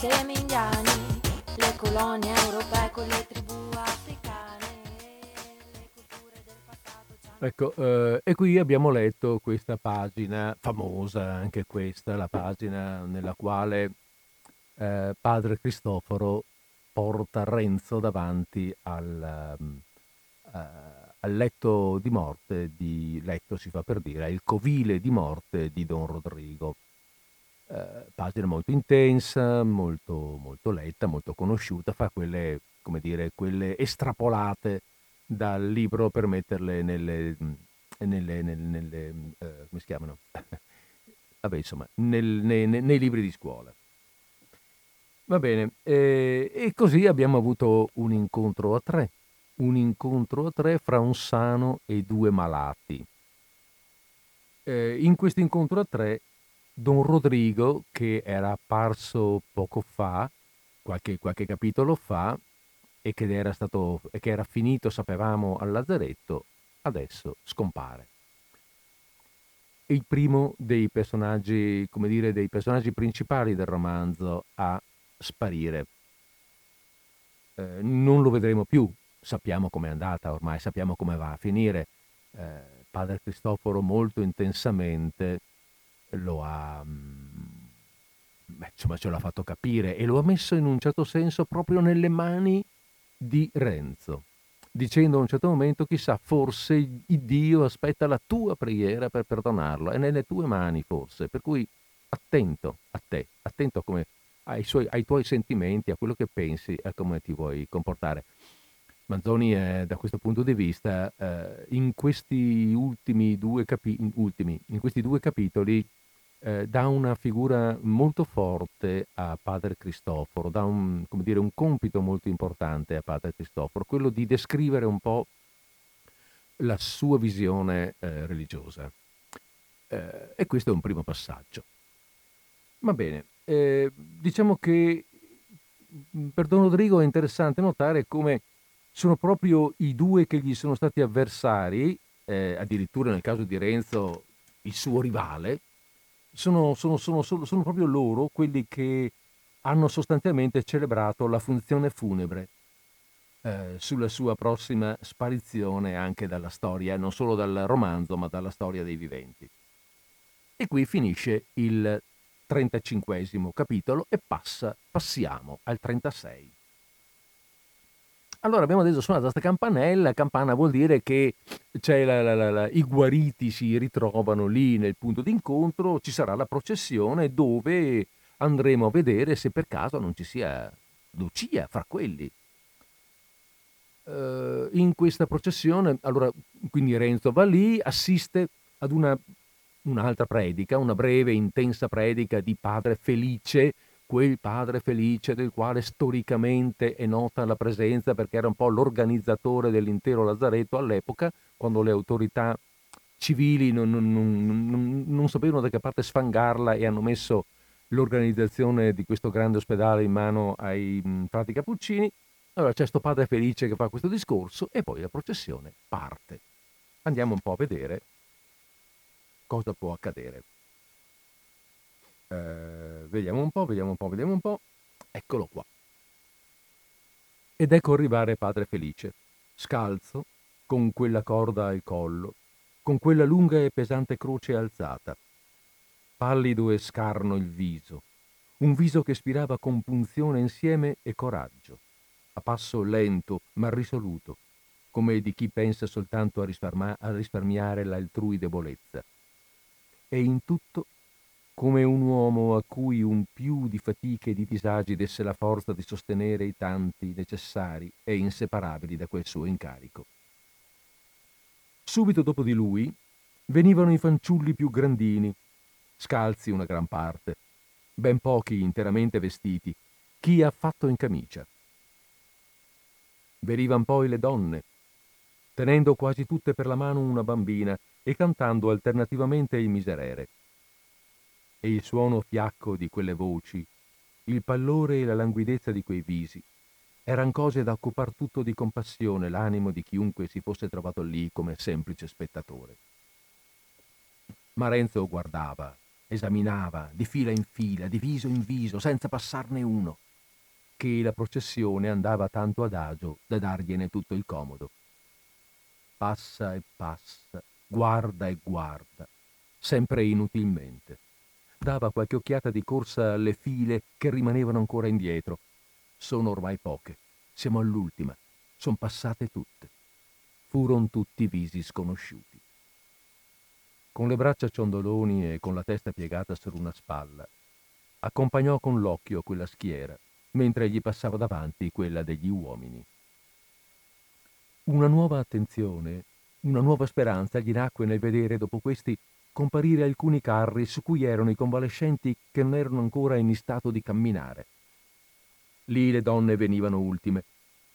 totem indiani, le colonie europee con le tribù africane, le culture del passato Ecco, eh, e qui abbiamo letto questa pagina, famosa anche questa, la pagina nella quale eh, padre Cristoforo porta Renzo davanti al, eh, al letto di morte, di letto si fa per dire, il covile di morte di Don Rodrigo. Eh, pagina molto intensa, molto, molto letta, molto conosciuta, fa quelle, come dire, quelle estrapolate dal libro per metterle nelle, mh, nelle, nelle- nelle, mh, eh, come si chiamano? Vabbè, insomma, nel- nei, nei- nei libri di scuola. Va bene, eh, e così abbiamo avuto un incontro a tre, un incontro a tre fra un sano e due malati. Eh, in questo incontro a tre, Don Rodrigo, che era apparso poco fa, qualche, qualche capitolo fa, e che era, stato, che era finito, sapevamo, al lazzaretto, adesso scompare. Il primo dei personaggi, come dire, dei personaggi principali del romanzo a sparire. Eh, non lo vedremo più, sappiamo com'è andata ormai, sappiamo come va a finire. Eh, padre Cristoforo molto intensamente lo ha, mm, beh, insomma, ce l'ha fatto capire e lo ha messo in un certo senso proprio nelle mani di Renzo, dicendo a un certo momento, chissà, forse Dio aspetta la tua preghiera per perdonarlo, è nelle tue mani forse, per cui attento a te, attento come, ai, suoi- ai tuoi sentimenti, a quello che pensi a come ti vuoi comportare. Manzoni è, da questo punto di vista, eh, in, questi ultimi capi- ultimi, in questi due capitoli eh, dà una figura molto forte a Padre Cristoforo, dà un, dire, un compito molto importante a Padre Cristoforo, quello di descrivere un po' la sua visione eh, religiosa. Eh, e questo è un primo passaggio. Va bene, eh, diciamo che per Don Rodrigo è interessante notare come sono proprio i due che gli sono stati avversari, eh, addirittura nel caso di Renzo il suo rivale, sono, sono, sono, sono, proprio loro quelli che hanno sostanzialmente celebrato la funzione funebre eh, sulla sua prossima sparizione anche dalla storia, non solo dal romanzo, ma dalla storia dei viventi. E qui finisce il 35 capitolo e passa, passiamo al 36. Allora abbiamo detto suonata questa campanella, campana vuol dire che la, la, la, i guariti si ritrovano lì nel punto d'incontro, ci sarà la processione dove andremo a vedere se per caso non ci sia Lucia fra quelli. Uh, in questa processione, allora, quindi Renzo va lì, assiste ad una, un'altra predica, una breve, intensa predica di padre Felice, quel padre felice del quale storicamente è nota la presenza perché era un po' l'organizzatore dell'intero Lazzaretto all'epoca, quando le autorità civili non, non, non, non sapevano da che parte sfangarla e hanno messo l'organizzazione di questo grande ospedale in mano ai frati cappuccini. Allora c'è questo padre felice che fa questo discorso e poi la processione parte. Andiamo un po' a vedere cosa può accadere. Eh, vediamo un po', vediamo un po', vediamo un po'. Eccolo qua. Ed ecco arrivare Padre Felice, scalzo, con quella corda al collo, con quella lunga e pesante croce alzata. Pallido e scarno il viso, un viso che spirava compunzione insieme e coraggio, a passo lento ma risoluto, come di chi pensa soltanto a, risparma- a risparmiare l'altrui debolezza. E in tutto come un uomo a cui un più di fatiche e di disagi desse la forza di sostenere i tanti necessari e inseparabili da quel suo incarico. Subito dopo di lui venivano i fanciulli più grandini, scalzi una gran parte, ben pochi interamente vestiti, chi affatto in camicia. Venivan poi le donne, tenendo quasi tutte per la mano una bambina e cantando alternativamente il miserere e il suono fiacco di quelle voci, il pallore e la languidezza di quei visi, eran cose da occupar tutto di compassione l'animo di chiunque si fosse trovato lì come semplice spettatore. Ma Renzo guardava, esaminava, di fila in fila, di viso in viso, senza passarne uno, che la processione andava tanto adagio da dargliene tutto il comodo. Passa e passa, guarda e guarda, sempre inutilmente dava qualche occhiata di corsa alle file che rimanevano ancora indietro. Sono ormai poche. Siamo all'ultima. Sono passate tutte. Furono tutti visi sconosciuti. Con le braccia ciondoloni e con la testa piegata su una spalla, accompagnò con l'occhio quella schiera, mentre gli passava davanti quella degli uomini. Una nuova attenzione, una nuova speranza gli nacque nel vedere dopo questi comparire alcuni carri su cui erano i convalescenti che non erano ancora in stato di camminare. Lì le donne venivano ultime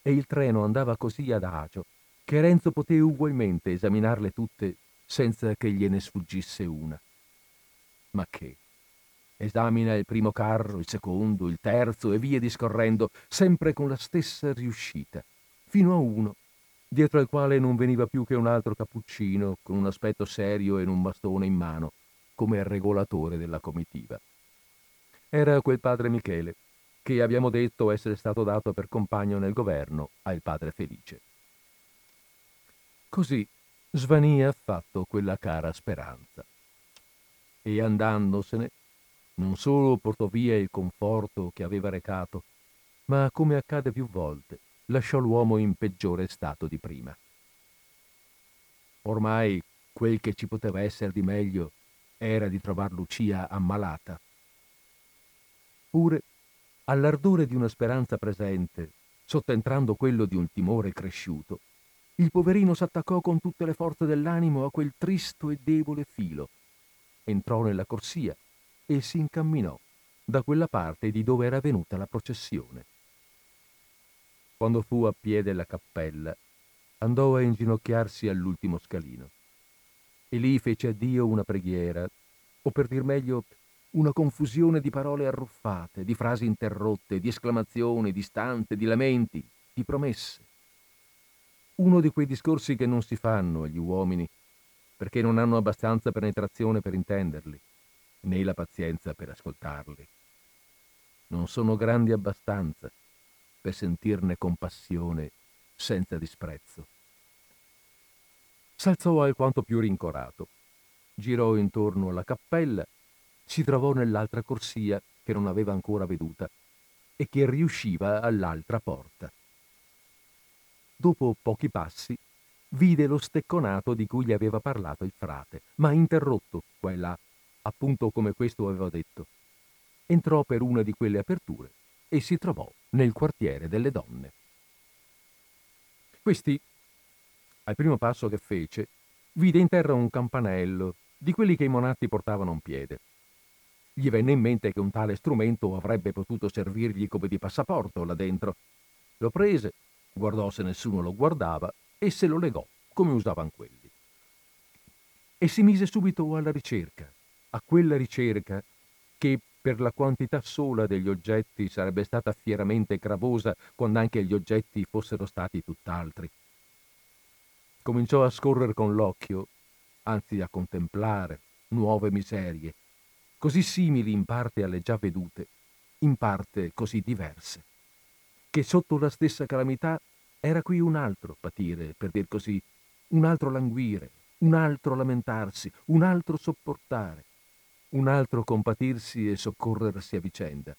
e il treno andava così adagio che Renzo poté ugualmente esaminarle tutte senza che gliene sfuggisse una. Ma che? Esamina il primo carro, il secondo, il terzo e via discorrendo, sempre con la stessa riuscita, fino a uno dietro al quale non veniva più che un altro cappuccino con un aspetto serio e un bastone in mano, come regolatore della comitiva. Era quel padre Michele, che abbiamo detto essere stato dato per compagno nel governo al padre Felice. Così svanì affatto quella cara speranza. E andandosene, non solo portò via il conforto che aveva recato, ma come accade più volte, lasciò l'uomo in peggiore stato di prima. Ormai quel che ci poteva essere di meglio era di trovar Lucia ammalata. Pure, all'ardore di una speranza presente sottentrando quello di un timore cresciuto, il poverino s'attaccò con tutte le forze dell'animo a quel tristo e debole filo, entrò nella corsia e si incamminò da quella parte di dove era venuta la processione. Quando fu a piede della cappella, andò a inginocchiarsi all'ultimo scalino e lì fece a Dio una preghiera, o per dir meglio una confusione di parole arruffate, di frasi interrotte, di esclamazioni, di stanze, di lamenti, di promesse. Uno di quei discorsi che non si fanno agli uomini perché non hanno abbastanza penetrazione per intenderli, né la pazienza per ascoltarli. Non sono grandi abbastanza per sentirne compassione senza disprezzo. S'alzò alquanto più rincorato, girò intorno alla cappella, si trovò nell'altra corsia che non aveva ancora veduta e che riusciva all'altra porta. Dopo pochi passi vide lo stecconato di cui gli aveva parlato il frate, ma interrotto qua e là, appunto come questo aveva detto. Entrò per una di quelle aperture e si trovò nel quartiere delle donne. Questi, al primo passo che fece, vide in terra un campanello, di quelli che i monatti portavano un piede. Gli venne in mente che un tale strumento avrebbe potuto servirgli come di passaporto là dentro. Lo prese, guardò se nessuno lo guardava e se lo legò come usavano quelli. E si mise subito alla ricerca, a quella ricerca che per la quantità sola degli oggetti sarebbe stata fieramente gravosa quando anche gli oggetti fossero stati tutt'altri. Cominciò a scorrere con l'occhio, anzi a contemplare, nuove miserie, così simili in parte alle già vedute, in parte così diverse, che sotto la stessa calamità era qui un altro patire, per dir così, un altro languire, un altro lamentarsi, un altro sopportare, un altro compatirsi e soccorrersi a vicenda.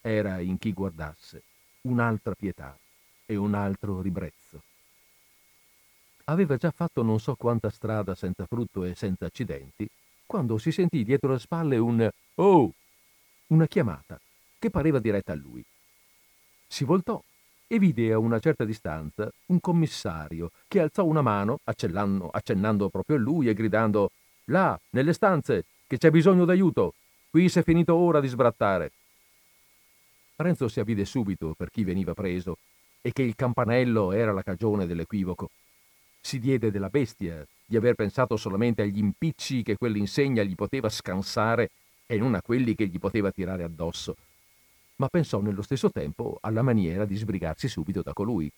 Era in chi guardasse un'altra pietà e un altro ribrezzo. Aveva già fatto non so quanta strada senza frutto e senza accidenti, quando si sentì dietro le spalle un Oh! una chiamata che pareva diretta a lui. Si voltò e vide a una certa distanza un commissario che alzò una mano accennando, proprio a lui e gridando Là, nelle stanze, che c'è bisogno d'aiuto. Qui s'è finito ora di sbrattare. Renzo si avvide subito per chi veniva preso e che il campanello era la cagione dell'equivoco. Si diede della bestia di aver pensato solamente agli impicci che quell'insegna gli poteva scansare e non a quelli che gli poteva tirare addosso ma pensò nello stesso tempo alla maniera di sbrigarsi subito da colui.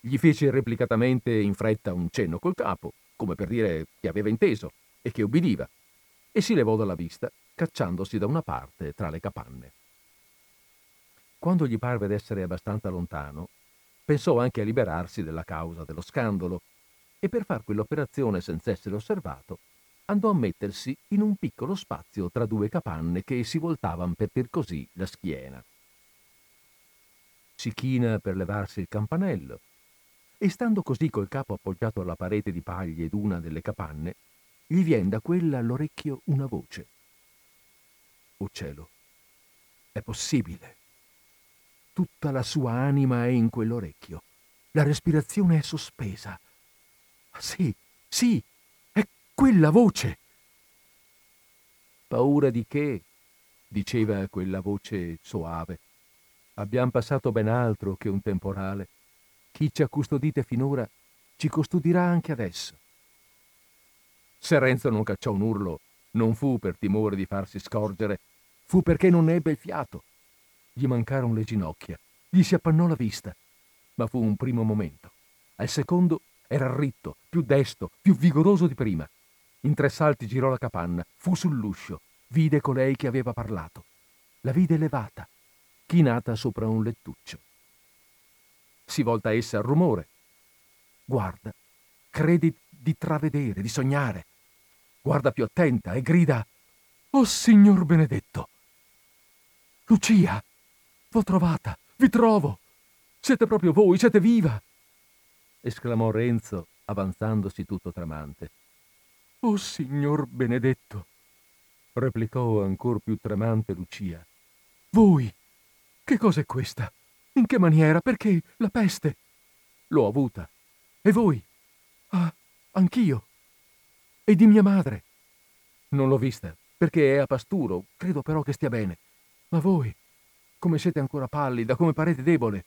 Gli fece replicatamente in fretta un cenno col capo, come per dire che aveva inteso e che ubbidiva, e si levò dalla vista, cacciandosi da una parte tra le capanne. Quando gli parve d'essere abbastanza lontano, pensò anche a liberarsi della causa dello scandalo e per far quell'operazione senza essere osservato, andò a mettersi in un piccolo spazio tra due capanne che si voltavan per dir così la schiena. Si china per levarsi il campanello e stando così col capo appoggiato alla parete di paglie d'una delle capanne, gli vien da quella all'orecchio una voce. Oh cielo, è possibile. Tutta la sua anima è in quell'orecchio. La respirazione è sospesa. Sì, sì, quella voce. Paura di che? diceva quella voce soave. Abbiamo passato ben altro che un temporale. Chi ci ha custodite finora ci custodirà anche adesso. Se Renzo non cacciò un urlo, non fu per timore di farsi scorgere, fu perché non ebbe il fiato. Gli mancarono le ginocchia, gli si appannò la vista, ma fu un primo momento. Al secondo era ritto, più desto, più vigoroso di prima. In tre salti girò la capanna, fu sull'uscio, vide colei che aveva parlato. La vide elevata, chinata sopra un lettuccio. Si volta essa al rumore. Guarda, credi di travedere, di sognare. Guarda più attenta e grida: Oh signor benedetto! Lucia, v'ho trovata, vi trovo! Siete proprio voi, siete viva! esclamò Renzo, avanzandosi tutto tremante. Oh signor benedetto, replicò ancor più tremante Lucia. Voi, che cosa è questa? In che maniera? Perché la peste. L'ho avuta. E voi? Ah, anch'io. E di mia madre. Non l'ho vista, perché è a pasturo. Credo però che stia bene. Ma voi, come siete ancora pallida, come parete debole.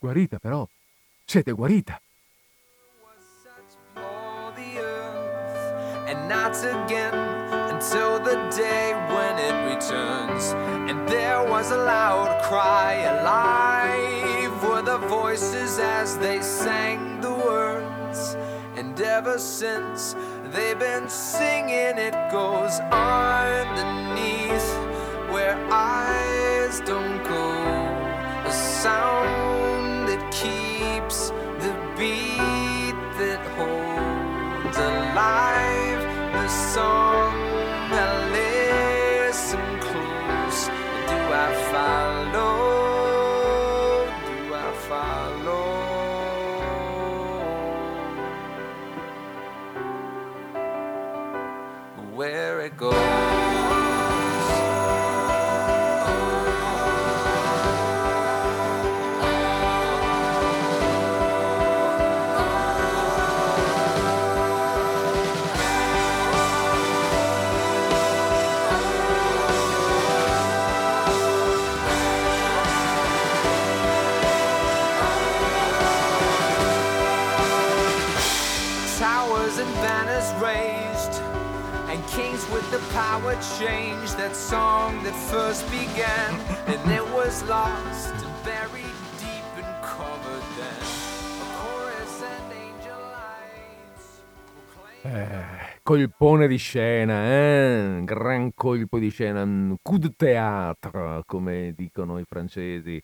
Guarita però. Siete guarita. and not again until the day when it returns. And there was a loud cry, alive were the voices as they sang the words. And ever since they've been singing, it goes underneath where eyes don't go. A sound that keeps the beat that holds alive power changed. That song that first began, and it was lost and buried deep and covered then. A chorus and angel lights proclaim. Eh, colpone di scena, eh? Gran colpo di scena. un Coup de théâtre, come dicono i francesi.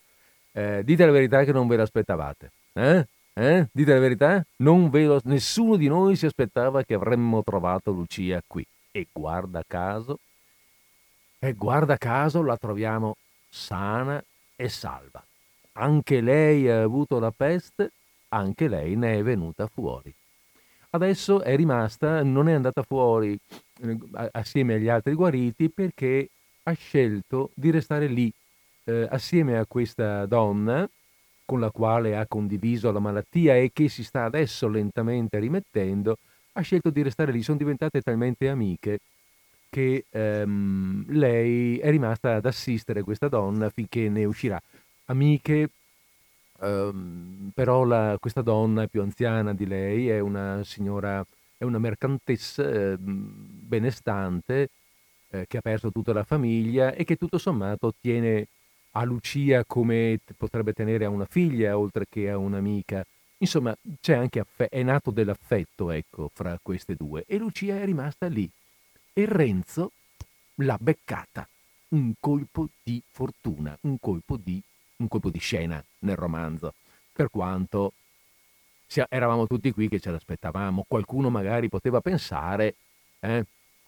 Eh, dite la verità che non ve l'aspettavate. Eh? Eh? Dite la verità? Non ve lo- Nessuno di noi si aspettava che avremmo trovato Lucia qui. E guarda caso, e guarda caso la troviamo sana e salva. Anche lei ha avuto la peste, anche lei ne è venuta fuori. Adesso è rimasta, non è andata fuori eh, assieme agli altri guariti perché ha scelto di restare lì eh, assieme a questa donna con la quale ha condiviso la malattia e che si sta adesso lentamente rimettendo, ha scelto di restare lì. Sono diventate talmente amiche che ehm, lei è rimasta ad assistere questa donna finché ne uscirà. Amiche, ehm, però la- questa donna è più anziana di lei, è una signora, è una mercantessa ehm, benestante eh, che ha perso tutta la famiglia e che tutto sommato tiene a Lucia come potrebbe tenere a una figlia oltre che a un'amica. Insomma, c'è anche affe- è nato dell'affetto, ecco, fra queste due. E Lucia è rimasta lì. E Renzo l'ha beccata. Un colpo di fortuna, un colpo di, un colpo di scena nel romanzo. Per quanto eravamo tutti qui che ce l'aspettavamo, qualcuno magari poteva pensare, eh,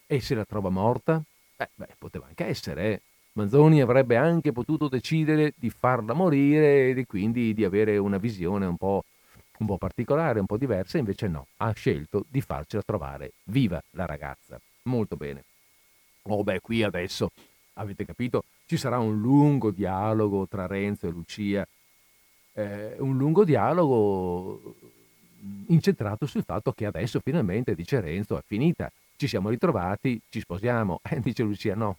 e se la trova morta? Eh, beh, poteva anche essere, eh. Manzoni avrebbe anche potuto decidere di farla morire e di- quindi di avere una visione un po', un po' particolare, un po' diversa, invece no, ha scelto di farcela trovare viva la ragazza. Molto bene. Oh beh, qui adesso, avete capito, ci sarà un lungo dialogo tra Renzo e Lucia, eh, un lungo dialogo incentrato sul fatto che adesso finalmente, dice Renzo, è finita, ci siamo ritrovati, ci sposiamo. Eh, dice Lucia, no,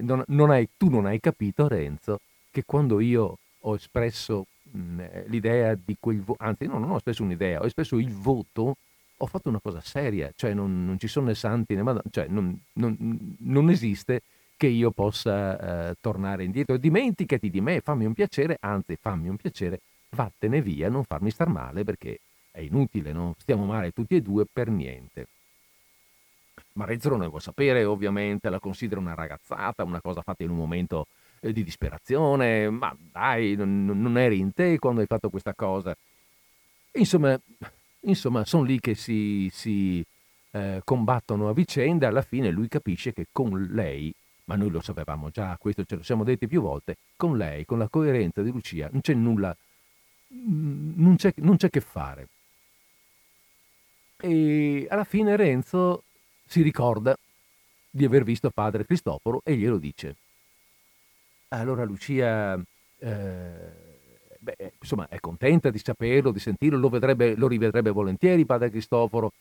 non, non hai- tu non hai capito, Renzo, che quando io ho espresso eh, l'idea di quel voto, anzi no, non ho espresso un'idea, ho espresso il voto, ho fatto una cosa seria, cioè non, non ci sono né santi né madonna, cioè non, non- non esiste che io possa eh, tornare indietro. Dimenticati di me, fammi un piacere, anzi fammi un piacere, vattene via, non farmi star male perché è inutile, non stiamo male tutti e due per niente. Ma Renzo non ne vuole sapere, ovviamente, la considera una ragazzata, una cosa fatta in un momento di disperazione, ma dai, non, non- non eri in te quando hai fatto questa cosa. Insomma, insomma sono lì che si, si, eh, combattono a vicenda, alla fine lui capisce che con lei, ma noi lo sapevamo già, questo ce lo siamo detti più volte, con lei, con la coerenza di Lucia, non c'è nulla, mm, non c'è, non c'è che fare. E alla fine Renzo si ricorda di aver visto padre Cristoforo e glielo dice. Allora Lucia, eh, beh, eh, insomma, è contenta di saperlo, di sentirlo, lo, vedrebbe, lo rivedrebbe volentieri padre Cristoforo.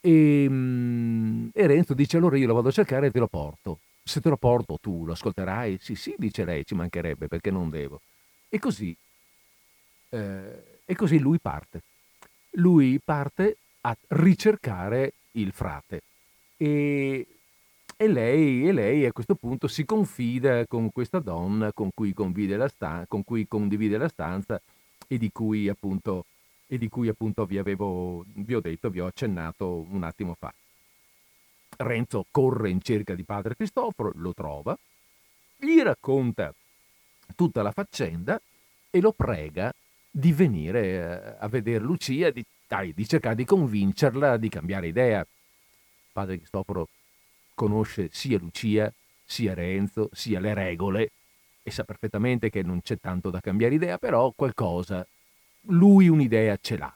E, mm, e Renzo dice allora io lo vado a cercare e te lo porto. Se te lo porto tu lo ascolterai? Sì, sì, dice lei, ci mancherebbe perché non devo. E così, eh, e così lui parte. Lui parte a ricercare il frate e, e, lei, e lei a questo punto si confida con questa donna con cui, stanza, con cui condivide la stanza e di cui appunto, di cui appunto vi, avevo, vi ho detto, vi ho accennato un attimo fa. Renzo corre in cerca di padre Cristoforo, lo trova, gli racconta tutta la faccenda e lo prega di venire eh, a vedere Lucia, di, dai, di cercare di convincerla di cambiare idea. Padre Cristoforo conosce sia Lucia, sia Renzo, sia le regole e sa perfettamente che non c'è tanto da cambiare idea, però qualcosa, lui un'idea ce l'ha.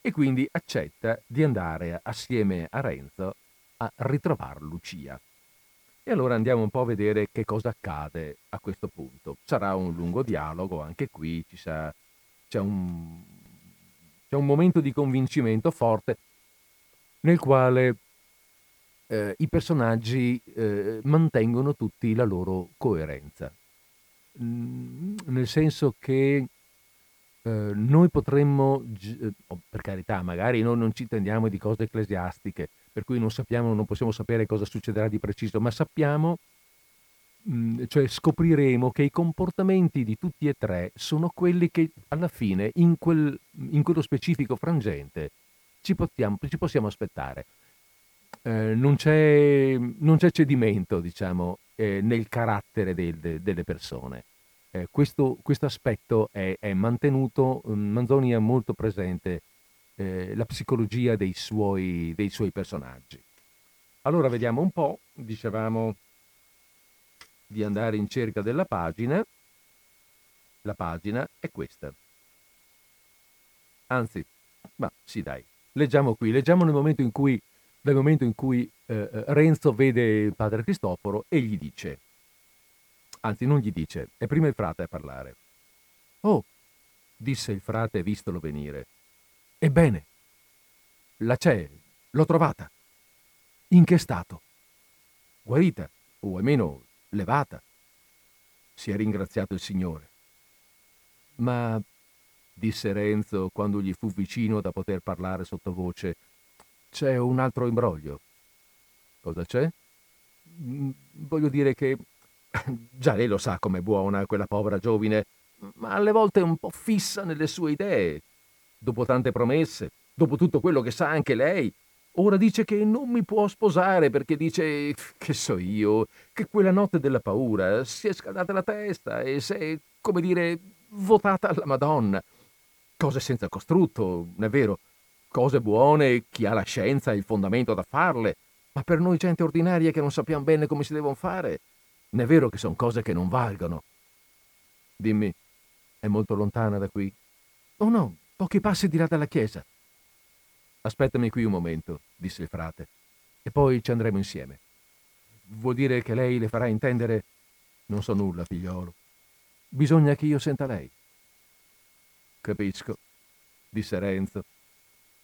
E quindi accetta di andare assieme a Renzo a ritrovare Lucia. E allora andiamo un po' a vedere che cosa accade a questo punto. Sarà un lungo dialogo, anche qui ci sa, c'è, un, c'è un momento di convincimento forte nel quale eh, i personaggi eh, mantengono tutti la loro coerenza. Mm, nel senso che eh, noi potremmo, eh, oh, per carità, magari noi non ci intendiamo di cose ecclesiastiche, per cui non sappiamo, non possiamo sapere cosa succederà di preciso, ma sappiamo, mm, cioè scopriremo che i comportamenti di tutti e tre sono quelli che alla fine, in, quel, in quello specifico frangente, ci possiamo, ci possiamo aspettare. Eh, non, c'è, non, c'è, cedimento, diciamo, eh, nel carattere del, de, delle persone. Eh, questo, questo, aspetto è, è mantenuto, mm, Manzoni è molto presente eh, la psicologia dei suoi, dei suoi personaggi. Allora vediamo un po', dicevamo di andare in cerca della pagina, la pagina è questa. Anzi, ma sì dai, leggiamo qui, leggiamo nel momento in cui, nel momento in cui eh, eh Renzo vede padre Cristoforo e gli dice, anzi non gli dice, è prima il frate a parlare. Oh, disse il frate vistolo venire, Ebbene, la c'è, l'ho trovata. In che stato? Guarita, o almeno levata. Si è ringraziato il Signore. Ma, disse Renzo quando gli fu vicino da poter parlare sottovoce, c'è un altro imbroglio. Cosa c'è? Mm, voglio dire che già lei lo sa com'è buona quella povera giovine, ma alle volte è un po' fissa nelle sue idee dopo tante promesse, dopo tutto quello che sa anche lei, ora dice che non mi può sposare perché dice, che so io, che quella notte della paura si è scaldata la testa e si è, come dire, votata alla Madonna. Cose senza costrutto, è vero, cose buone, chi ha la scienza e il fondamento da farle, ma per noi gente ordinaria che non sappiamo bene come si devono fare, è vero che sono cose che non valgono. Dimmi, è molto lontana da qui? Oh no, Pochi passi di là dalla chiesa. Aspettami qui un momento, disse il frate, e poi ci andremo insieme. Vuol dire che lei le farà intendere non so nulla, figliolo. Bisogna che io senta lei. Capisco, disse Renzo,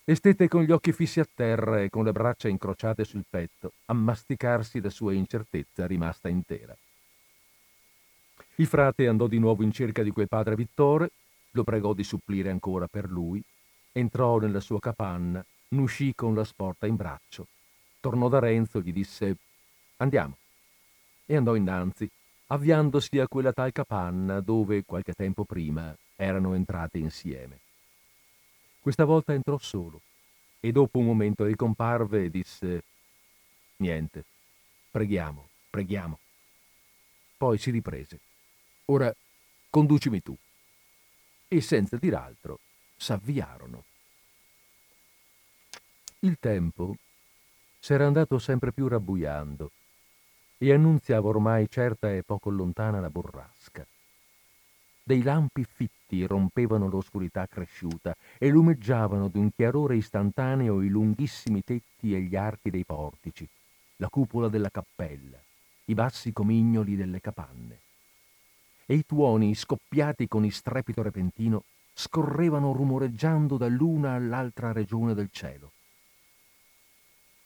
e stette con gli occhi fissi a terra e con le braccia incrociate sul petto a masticarsi la sua incertezza rimasta intera. Il frate andò di nuovo in cerca di quel padre Vittore lo pregò di supplire ancora per lui, entrò nella sua capanna, n'uscì con la sporta in braccio, tornò da Renzo e gli disse Andiamo. E andò innanzi, avviandosi a quella tal capanna dove qualche tempo prima erano entrate insieme. Questa volta entrò solo e dopo un momento ricomparve e disse Niente, preghiamo, preghiamo. Poi si riprese. Ora conducimi tu e senza dir altro s'avviarono. Il tempo s'era andato sempre più rabbuiando e annunziava ormai certa e poco lontana la borrasca. Dei lampi fitti rompevano l'oscurità cresciuta e lumeggiavano d'un chiarore istantaneo i lunghissimi tetti e gli archi dei portici, la cupola della cappella, i bassi comignoli delle capanne e i tuoni, scoppiati con strepito repentino, scorrevano rumoreggiando dall'una all'altra regione del cielo.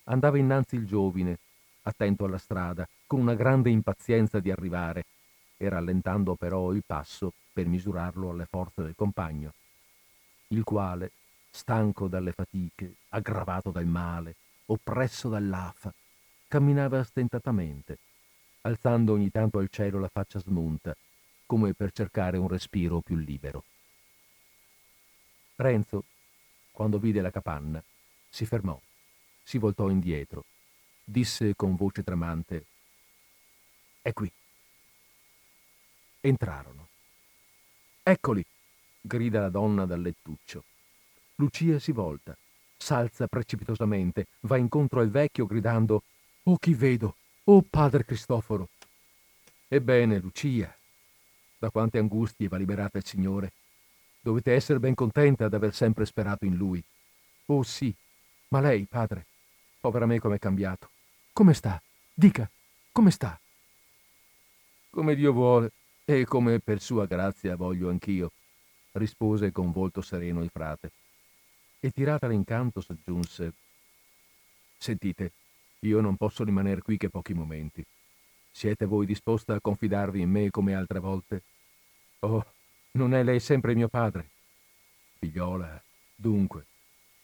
Andava innanzi il giovine, attento alla strada, con una grande impazienza di arrivare, e rallentando però il passo per misurarlo alle forze del compagno, il quale, stanco dalle fatiche, aggravato dal male, oppresso dall'afa, camminava stentatamente, alzando ogni tanto al cielo la faccia smunta, come per cercare un respiro più libero. Renzo, quando vide la capanna, si fermò, si voltò indietro, disse con voce tremante È qui. Entrarono. Eccoli, grida la donna dal lettuccio. Lucia si volta, s'alza precipitosamente, va incontro al vecchio gridando Oh chi vedo! Oh padre Cristoforo! Ebbene, Lucia, da quante angustie va liberata il Signore. Dovete essere ben contenta d'aver sempre sperato in Lui. Oh sì, ma lei, padre, povera me com'è cambiato. Come sta? Dica, come sta? Come Dio vuole e come per sua grazia voglio anch'io, rispose con volto sereno il frate. E tiratala in canto soggiunse Sentite, io non posso rimanere qui che pochi momenti. Siete voi disposta a confidarvi in me come altre volte? Oh, non è lei sempre mio padre? Figliola, dunque,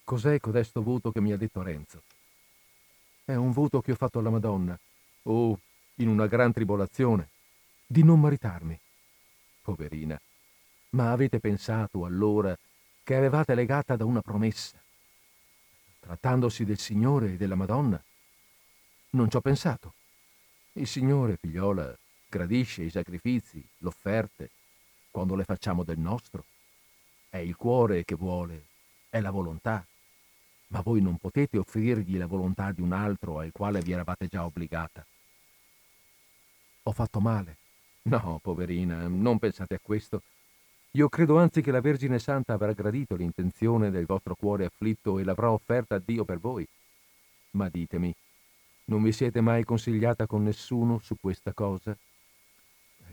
cos'è codesto voto che mi ha detto Renzo? È un voto che ho fatto alla Madonna, oh, in una gran tribolazione, di non maritarmi. Poverina, ma avete pensato allora che avevate legata da una promessa? Trattandosi del Signore e della Madonna? Non ci ho pensato. Il Signore, figliola, gradisce i sacrifici, le offerte, quando le facciamo del nostro. È il cuore che vuole, è la volontà. Ma voi non potete offrirgli la volontà di un altro al quale vi eravate già obbligata. Ho fatto male. No, poverina, non pensate a questo. Io credo anzi che la Vergine Santa avrà gradito l'intenzione del vostro cuore afflitto e l'avrà offerta a Dio per voi. Ma ditemi, non vi siete mai consigliata con nessuno su questa cosa?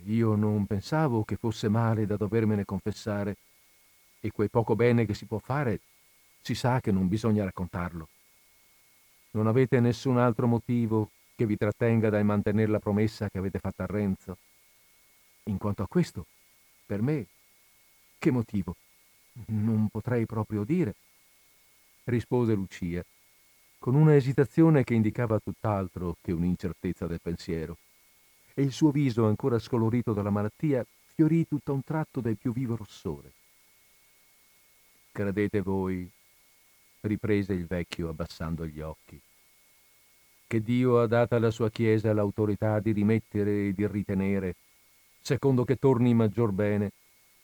Io non pensavo che fosse male da dovermene confessare, e quel poco bene che si può fare si sa che non bisogna raccontarlo. Non avete nessun altro motivo che vi trattenga dal mantenere la promessa che avete fatta a Renzo? In quanto a questo, per me, che motivo? Non potrei proprio dire, rispose Lucia con una esitazione che indicava tutt'altro che un'incertezza del pensiero, e il suo viso, ancora scolorito dalla malattia, fiorì tutto a un tratto del più vivo rossore. Credete voi, riprese il vecchio abbassando gli occhi, che Dio ha data alla sua Chiesa l'autorità di rimettere e di ritenere, secondo che torni maggior bene,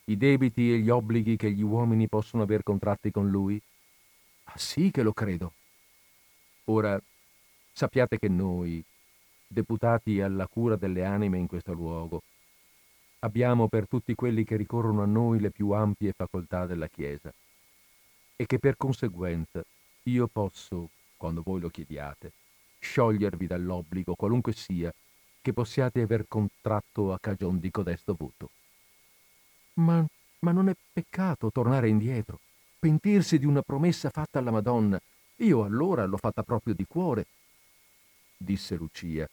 i debiti e gli obblighi che gli uomini possono aver contratti con Lui? Ah sì che lo credo, Ora, sappiate che noi, deputati alla cura delle anime in questo luogo, abbiamo per tutti quelli che ricorrono a noi le più ampie facoltà della Chiesa e che per conseguenza io posso, quando voi lo chiediate, sciogliervi dall'obbligo, qualunque sia, che possiate aver contratto a cagion di codesto voto. Ma, ma non è peccato tornare indietro, pentirsi di una promessa fatta alla Madonna io allora l'ho fatta proprio di cuore, disse Lucia,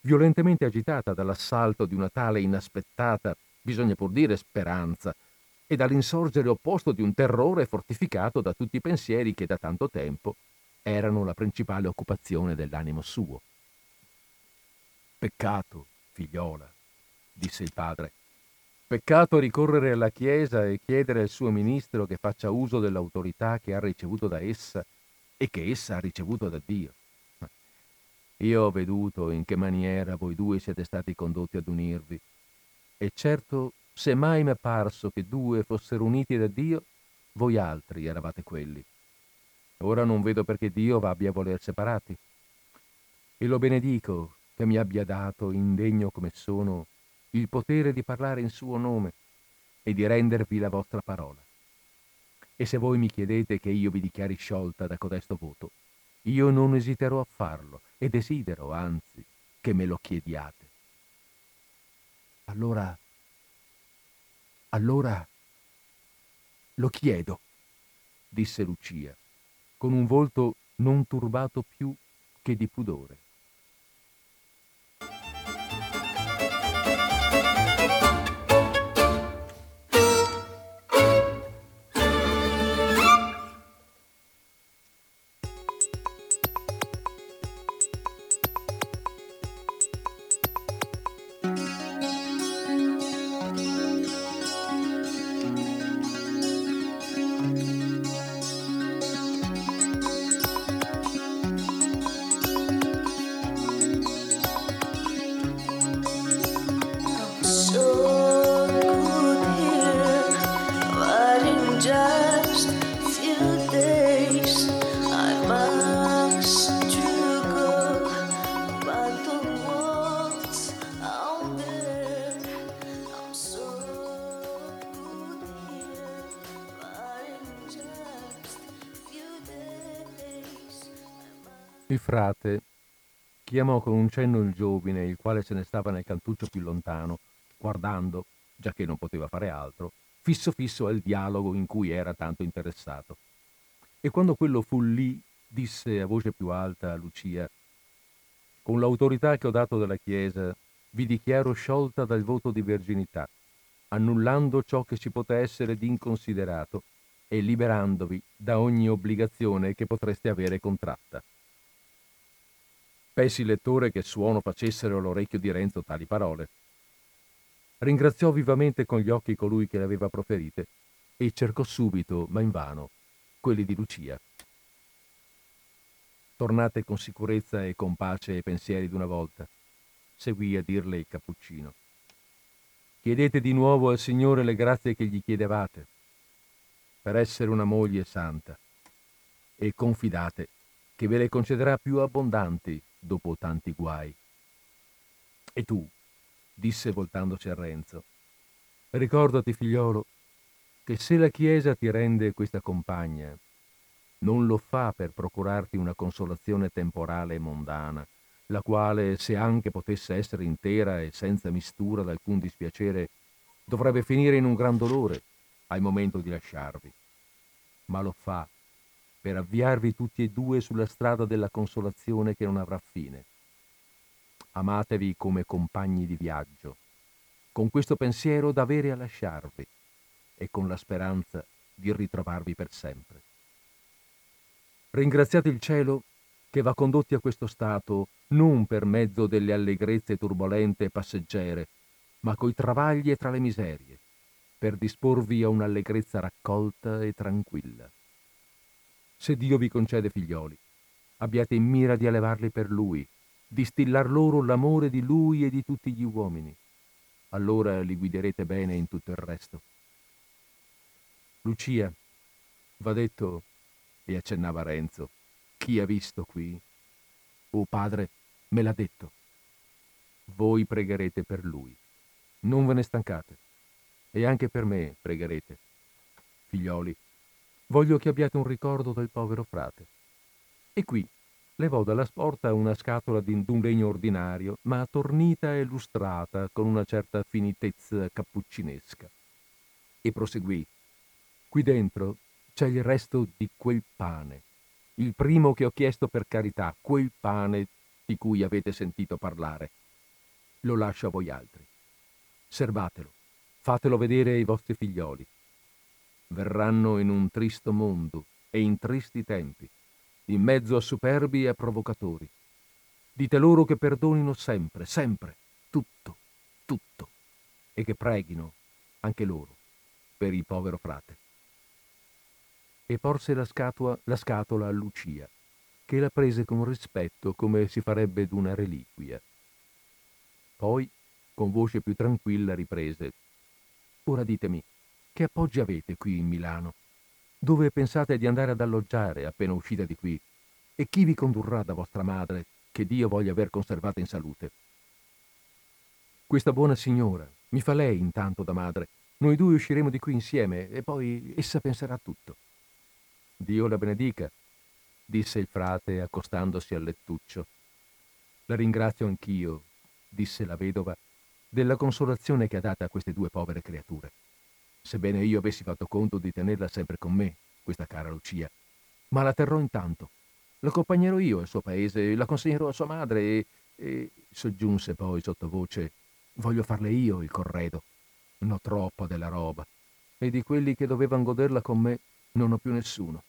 violentemente agitata dall'assalto di una tale inaspettata, bisogna pur dire speranza, e dall'insorgere opposto di un terrore fortificato da tutti i pensieri che da tanto tempo erano la principale occupazione dell'animo suo. Peccato, figliola, disse il padre. Peccato ricorrere alla Chiesa e chiedere al suo ministro che faccia uso dell'autorità che ha ricevuto da essa e che essa ha ricevuto da Dio. Io ho veduto in che maniera voi due siete stati condotti ad unirvi, e certo, se mai mi è parso che due fossero uniti da Dio, voi altri eravate quelli. Ora non vedo perché Dio va abbia a voler separati. E lo benedico che mi abbia dato, indegno come sono, il potere di parlare in suo nome e di rendervi la vostra parola. E se voi mi chiedete che io vi dichiari sciolta da codesto voto, io non esiterò a farlo e desidero, anzi, che me lo chiediate. Allora, Allora lo chiedo, disse Lucia, con un volto non turbato più che di pudore. Chiamò con un cenno il giovine, il quale se ne stava nel cantuccio più lontano, guardando, già che non poteva fare altro, fisso fisso al dialogo in cui era tanto interessato. E quando quello fu lì, disse a voce più alta a Lucia, con l'autorità che ho dato dalla Chiesa, vi dichiaro sciolta dal voto di verginità, annullando ciò che ci poté essere di inconsiderato e liberandovi da ogni obbligazione che potreste avere contratta. Pensi lettore che suono facessero all'orecchio di Renzo tali parole. Ringraziò vivamente con gli occhi colui che le aveva proferite e cercò subito, ma invano, quelli di Lucia. Tornate con sicurezza e con pace ai pensieri d'una volta, seguì a dirle il cappuccino. Chiedete di nuovo al Signore le grazie che gli chiedevate, per essere una moglie santa, e confidate che ve le concederà più abbondanti dopo tanti guai. E tu, disse voltandosi a Renzo, ricordati, figliolo, che se la Chiesa ti rende questa compagna, non lo fa per procurarti una consolazione temporale e mondana, la quale, se anche potesse essere intera e senza mistura d'alcun dispiacere, dovrebbe finire in un gran dolore al momento di lasciarvi, ma lo fa per avviarvi tutti e due sulla strada della consolazione che non avrà fine. Amatevi come compagni di viaggio, con questo pensiero d'avere a lasciarvi e con la speranza di ritrovarvi per sempre. Ringraziate il cielo che va condotti a questo stato non per mezzo delle allegrezze turbolente e passeggere, ma coi travagli e tra le miserie, per disporvi a un'allegrezza raccolta e tranquilla. Se Dio vi concede figlioli, abbiate in mira di allevarli per Lui, di stillar loro l'amore di Lui e di tutti gli uomini. Allora li guiderete bene in tutto il resto. Lucia, va detto, e accennava Renzo, chi ha visto qui? Oh padre, me l'ha detto. Voi pregherete per lui. Non ve ne stancate. E anche per me pregherete. Figlioli, voglio che abbiate un ricordo del povero frate. E qui levò dalla sporta una scatola di d'un legno ordinario, ma tornita e lustrata con una certa finitezza cappuccinesca. E proseguì. Qui dentro c'è il resto di quel pane, il primo che ho chiesto per carità, quel pane di cui avete sentito parlare. Lo lascio a voi altri. Servatelo, fatelo vedere ai vostri figlioli. Verranno in un tristo mondo e in tristi tempi, in mezzo a superbi e a provocatori. Dite loro che perdonino sempre, sempre, tutto, tutto, e che preghino, anche loro, per il povero frate e porse la, scatua, la scatola a Lucia, che la prese con rispetto come si farebbe d'una reliquia. Poi, con voce più tranquilla, riprese Ora ditemi, che appoggi avete qui in Milano? Dove pensate di andare ad alloggiare appena uscita di qui? E chi vi condurrà da vostra madre, che Dio voglia aver conservata in salute? Questa buona signora, mi fa lei intanto da madre. Noi due usciremo di qui insieme e poi essa penserà a tutto. Dio la benedica, disse il frate accostandosi al lettuccio. La ringrazio anch'io, disse la vedova, della consolazione che ha data a queste due povere creature. Sebbene io avessi fatto conto di tenerla sempre con me, questa cara Lucia. Ma la terrò intanto. L'accompagnerò io al suo paese, la consegnerò a sua madre e, e soggiunse poi sottovoce, voglio farle io il corredo. Ne ho troppa della roba. E di quelli che dovevano goderla con me non ho più nessuno.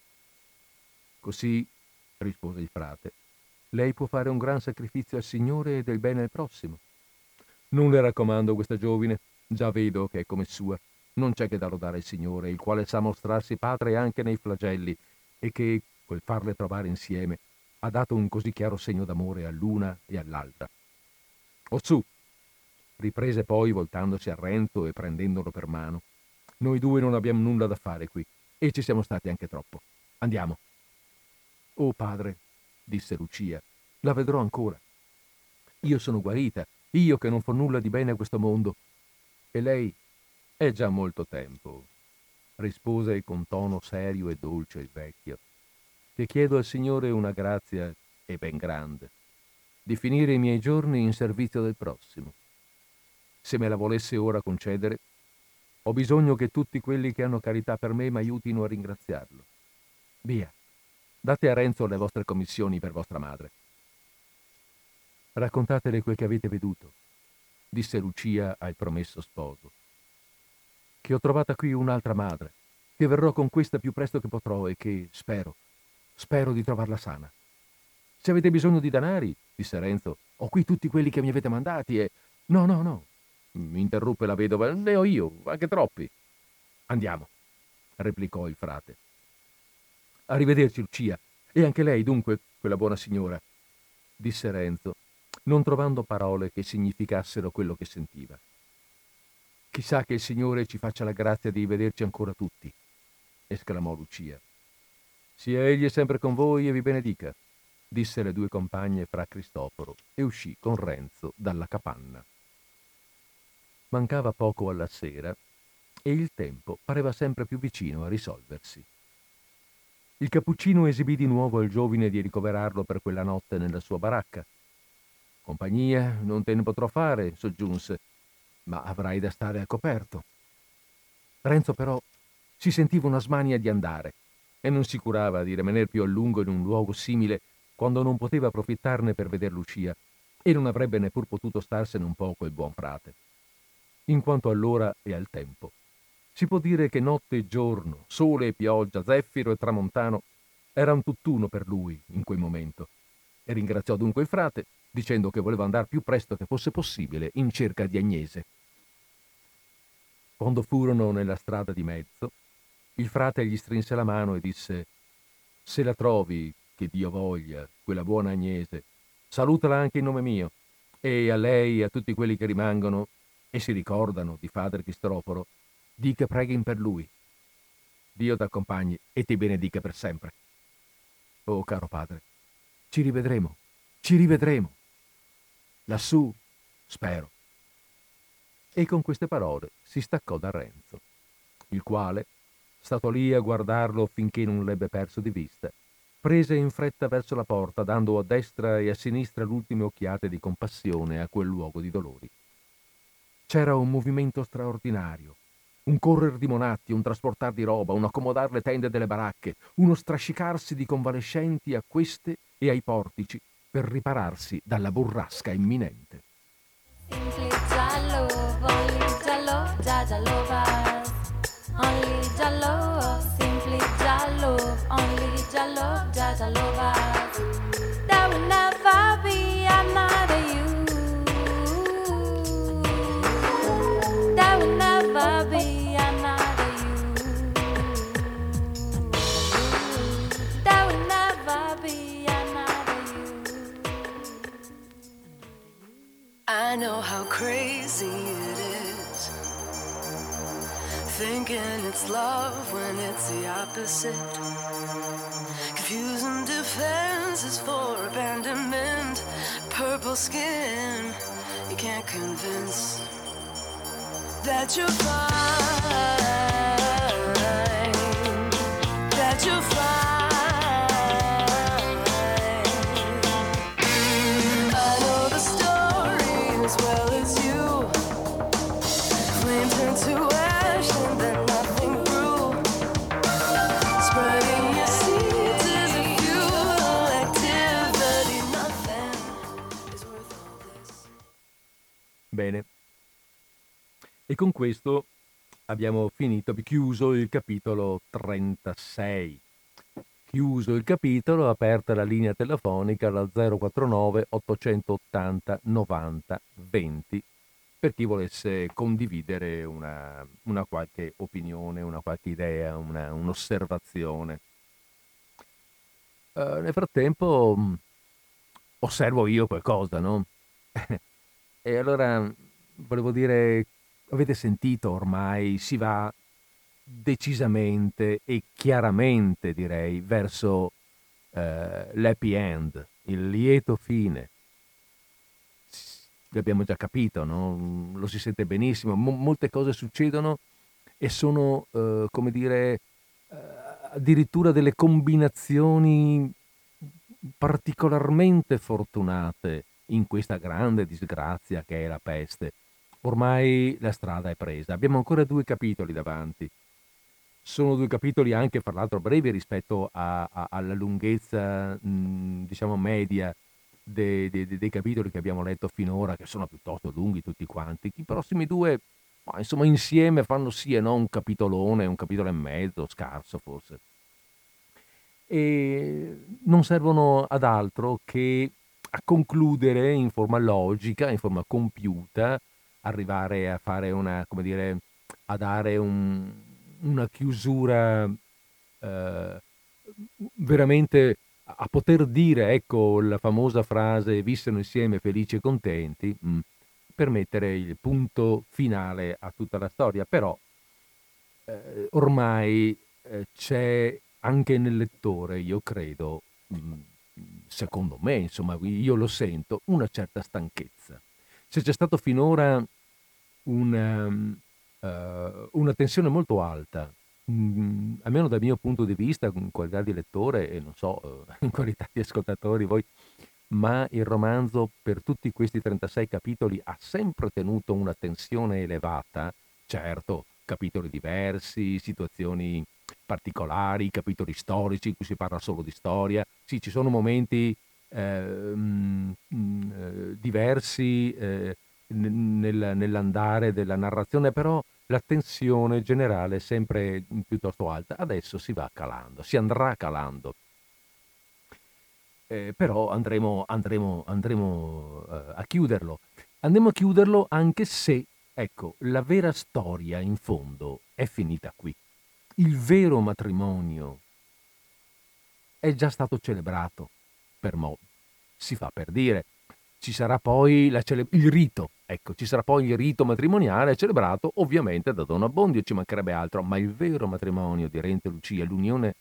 Così, rispose il frate, lei può fare un gran sacrificio al Signore e del bene al prossimo. Non le raccomando questa giovine, già vedo che è come sua. Non c'è che da lodare il Signore, il quale sa mostrarsi padre anche nei flagelli e che, quel farle trovare insieme, ha dato un così chiaro segno d'amore all'una e all'altra. Ossù, riprese poi voltandosi a Renzo e prendendolo per mano. Noi due non abbiamo nulla da fare qui e ci siamo stati anche troppo. Andiamo. Oh padre, disse Lucia, la vedrò ancora. Io sono guarita, io che non fo nulla di bene a questo mondo. E lei è già molto tempo, rispose con tono serio e dolce il vecchio, che chiedo al Signore una grazia e ben grande, di finire i miei giorni in servizio del prossimo. Se me la volesse ora concedere, ho bisogno che tutti quelli che hanno carità per me mi aiutino a ringraziarlo. Via, date a Renzo le vostre commissioni per vostra madre. Raccontatele quel che avete veduto, disse Lucia al promesso sposo. Che ho trovata qui un'altra madre, che verrò con questa più presto che potrò e che spero, spero di trovarla sana. Se avete bisogno di danari, disse Renzo, ho qui tutti quelli che mi avete mandati e... No, no, no, mi interruppe la vedova, ne ho io, anche troppi. Andiamo, replicò il frate. Arrivederci, Lucia, e anche lei, dunque, quella buona signora, disse Renzo, non trovando parole che significassero quello che sentiva. Chissà che il Signore ci faccia la grazia di vederci ancora tutti, esclamò Lucia. Sia egli sempre con voi e vi benedica, disse le due compagne fra Cristoforo e uscì con Renzo dalla capanna. Mancava poco alla sera e il tempo pareva sempre più vicino a risolversi. Il cappuccino esibì di nuovo al giovine di ricoverarlo per quella notte nella sua baracca. Compagnia non te ne potrò fare, soggiunse, ma avrai da stare a coperto. Renzo però si sentiva una smania di andare e non si curava di rimanere più a lungo in un luogo simile quando non poteva approfittarne per veder Lucia e non avrebbe neppur potuto starsene un poco il buon frate. In quanto all'ora e al tempo, si può dire che notte e giorno, sole e pioggia, zeffiro e tramontano era un tutt'uno per lui in quel momento e ringraziò dunque il frate dicendo che voleva andare più presto che fosse possibile in cerca di Agnese. Quando furono nella strada di mezzo, il frate gli strinse la mano e disse Se la trovi, che Dio voglia, quella buona Agnese, salutala anche in nome mio, e a lei e a tutti quelli che rimangono e si ricordano di Padre Cristoforo, di che preghin per lui. Dio t'accompagni e ti benedica per sempre. Oh caro padre, ci rivedremo, ci rivedremo. Lassù, spero. E con queste parole si staccò da Renzo, il quale, stato lì a guardarlo finché non l'ebbe perso di vista, prese in fretta verso la porta, dando a destra e a sinistra l'ultime occhiate di compassione a quel luogo di dolori. C'era un movimento straordinario, un correr di monatti, un trasportar di roba, un accomodar le tende delle baracche, uno strascicarsi di convalescenti a queste e ai portici per ripararsi dalla burrasca imminente. Simply Jalo, only Jalo, Jaja lovers. Only Jalo, simply Jalo, only Jalo, Jaja lovers. I know how crazy it is. Thinking it's love when it's the opposite. Confusing defenses for abandonment. Purple skin, you can't convince that you're fine. That you're fine. Bene. E con questo abbiamo finito, chiuso il capitolo 36. Chiuso il capitolo, aperta la linea telefonica alla 049 880 90 20 per chi volesse condividere una, una qualche opinione, una qualche idea, una- un'osservazione. Eh, nel frattempo mh, osservo io qualcosa, no? E allora volevo dire, avete sentito ormai si va decisamente e chiaramente, direi, verso eh, l'happy end, il lieto fine. L'abbiamo già capito, no? Lo si sente benissimo. Mo- molte cose succedono e sono, eh, come dire, eh, addirittura delle combinazioni particolarmente fortunate in questa grande disgrazia che è la peste. Ormai la strada è presa. Abbiamo ancora due capitoli davanti. Sono due capitoli anche, fra l'altro, brevi rispetto a- a- alla lunghezza, mh, diciamo, media de- de- de- dei capitoli che abbiamo letto finora, che sono piuttosto lunghi tutti quanti. I prossimi due, ma, insomma, insieme fanno sì e no un capitolone, un capitolo e mezzo, scarso forse e non servono ad altro che a concludere in forma logica, in forma compiuta, arrivare a fare una, come dire, a dare un- una chiusura eh, veramente a poter dire, ecco, la famosa frase vissero insieme felici e contenti, mm, per mettere il punto finale a tutta la storia. Però eh, ormai eh, c'è anche nel lettore, io credo, mh, secondo me, insomma, io lo sento, una certa stanchezza. Se c'è stato finora una, mm, eh, una tensione molto alta, mh, almeno dal mio punto di vista, in qualità di lettore e non so, eh, in qualità di ascoltatori, voi, ma il romanzo per tutti questi 36 capitoli ha sempre tenuto una tensione elevata, certo, capitoli diversi, situazioni particolari, capitoli storici in cui si parla solo di storia. Sì, ci sono momenti eh, mm, mm, eh, diversi eh, nell'andare della narrazione, però la tensione generale è sempre piuttosto alta. Adesso si va calando, si andrà calando. Eh, però andremo, andremo, andremo eh, a chiuderlo. Andremo a chiuderlo anche se, ecco, la vera storia in fondo è finita qui. Il vero matrimonio è già stato celebrato per mo. Si fa per dire. Ci sarà poi cele- il rito, ecco, ci sarà poi il rito matrimoniale celebrato ovviamente da Don Abbondio, ci mancherebbe altro, ma il vero matrimonio di Rente Lucia, l'unione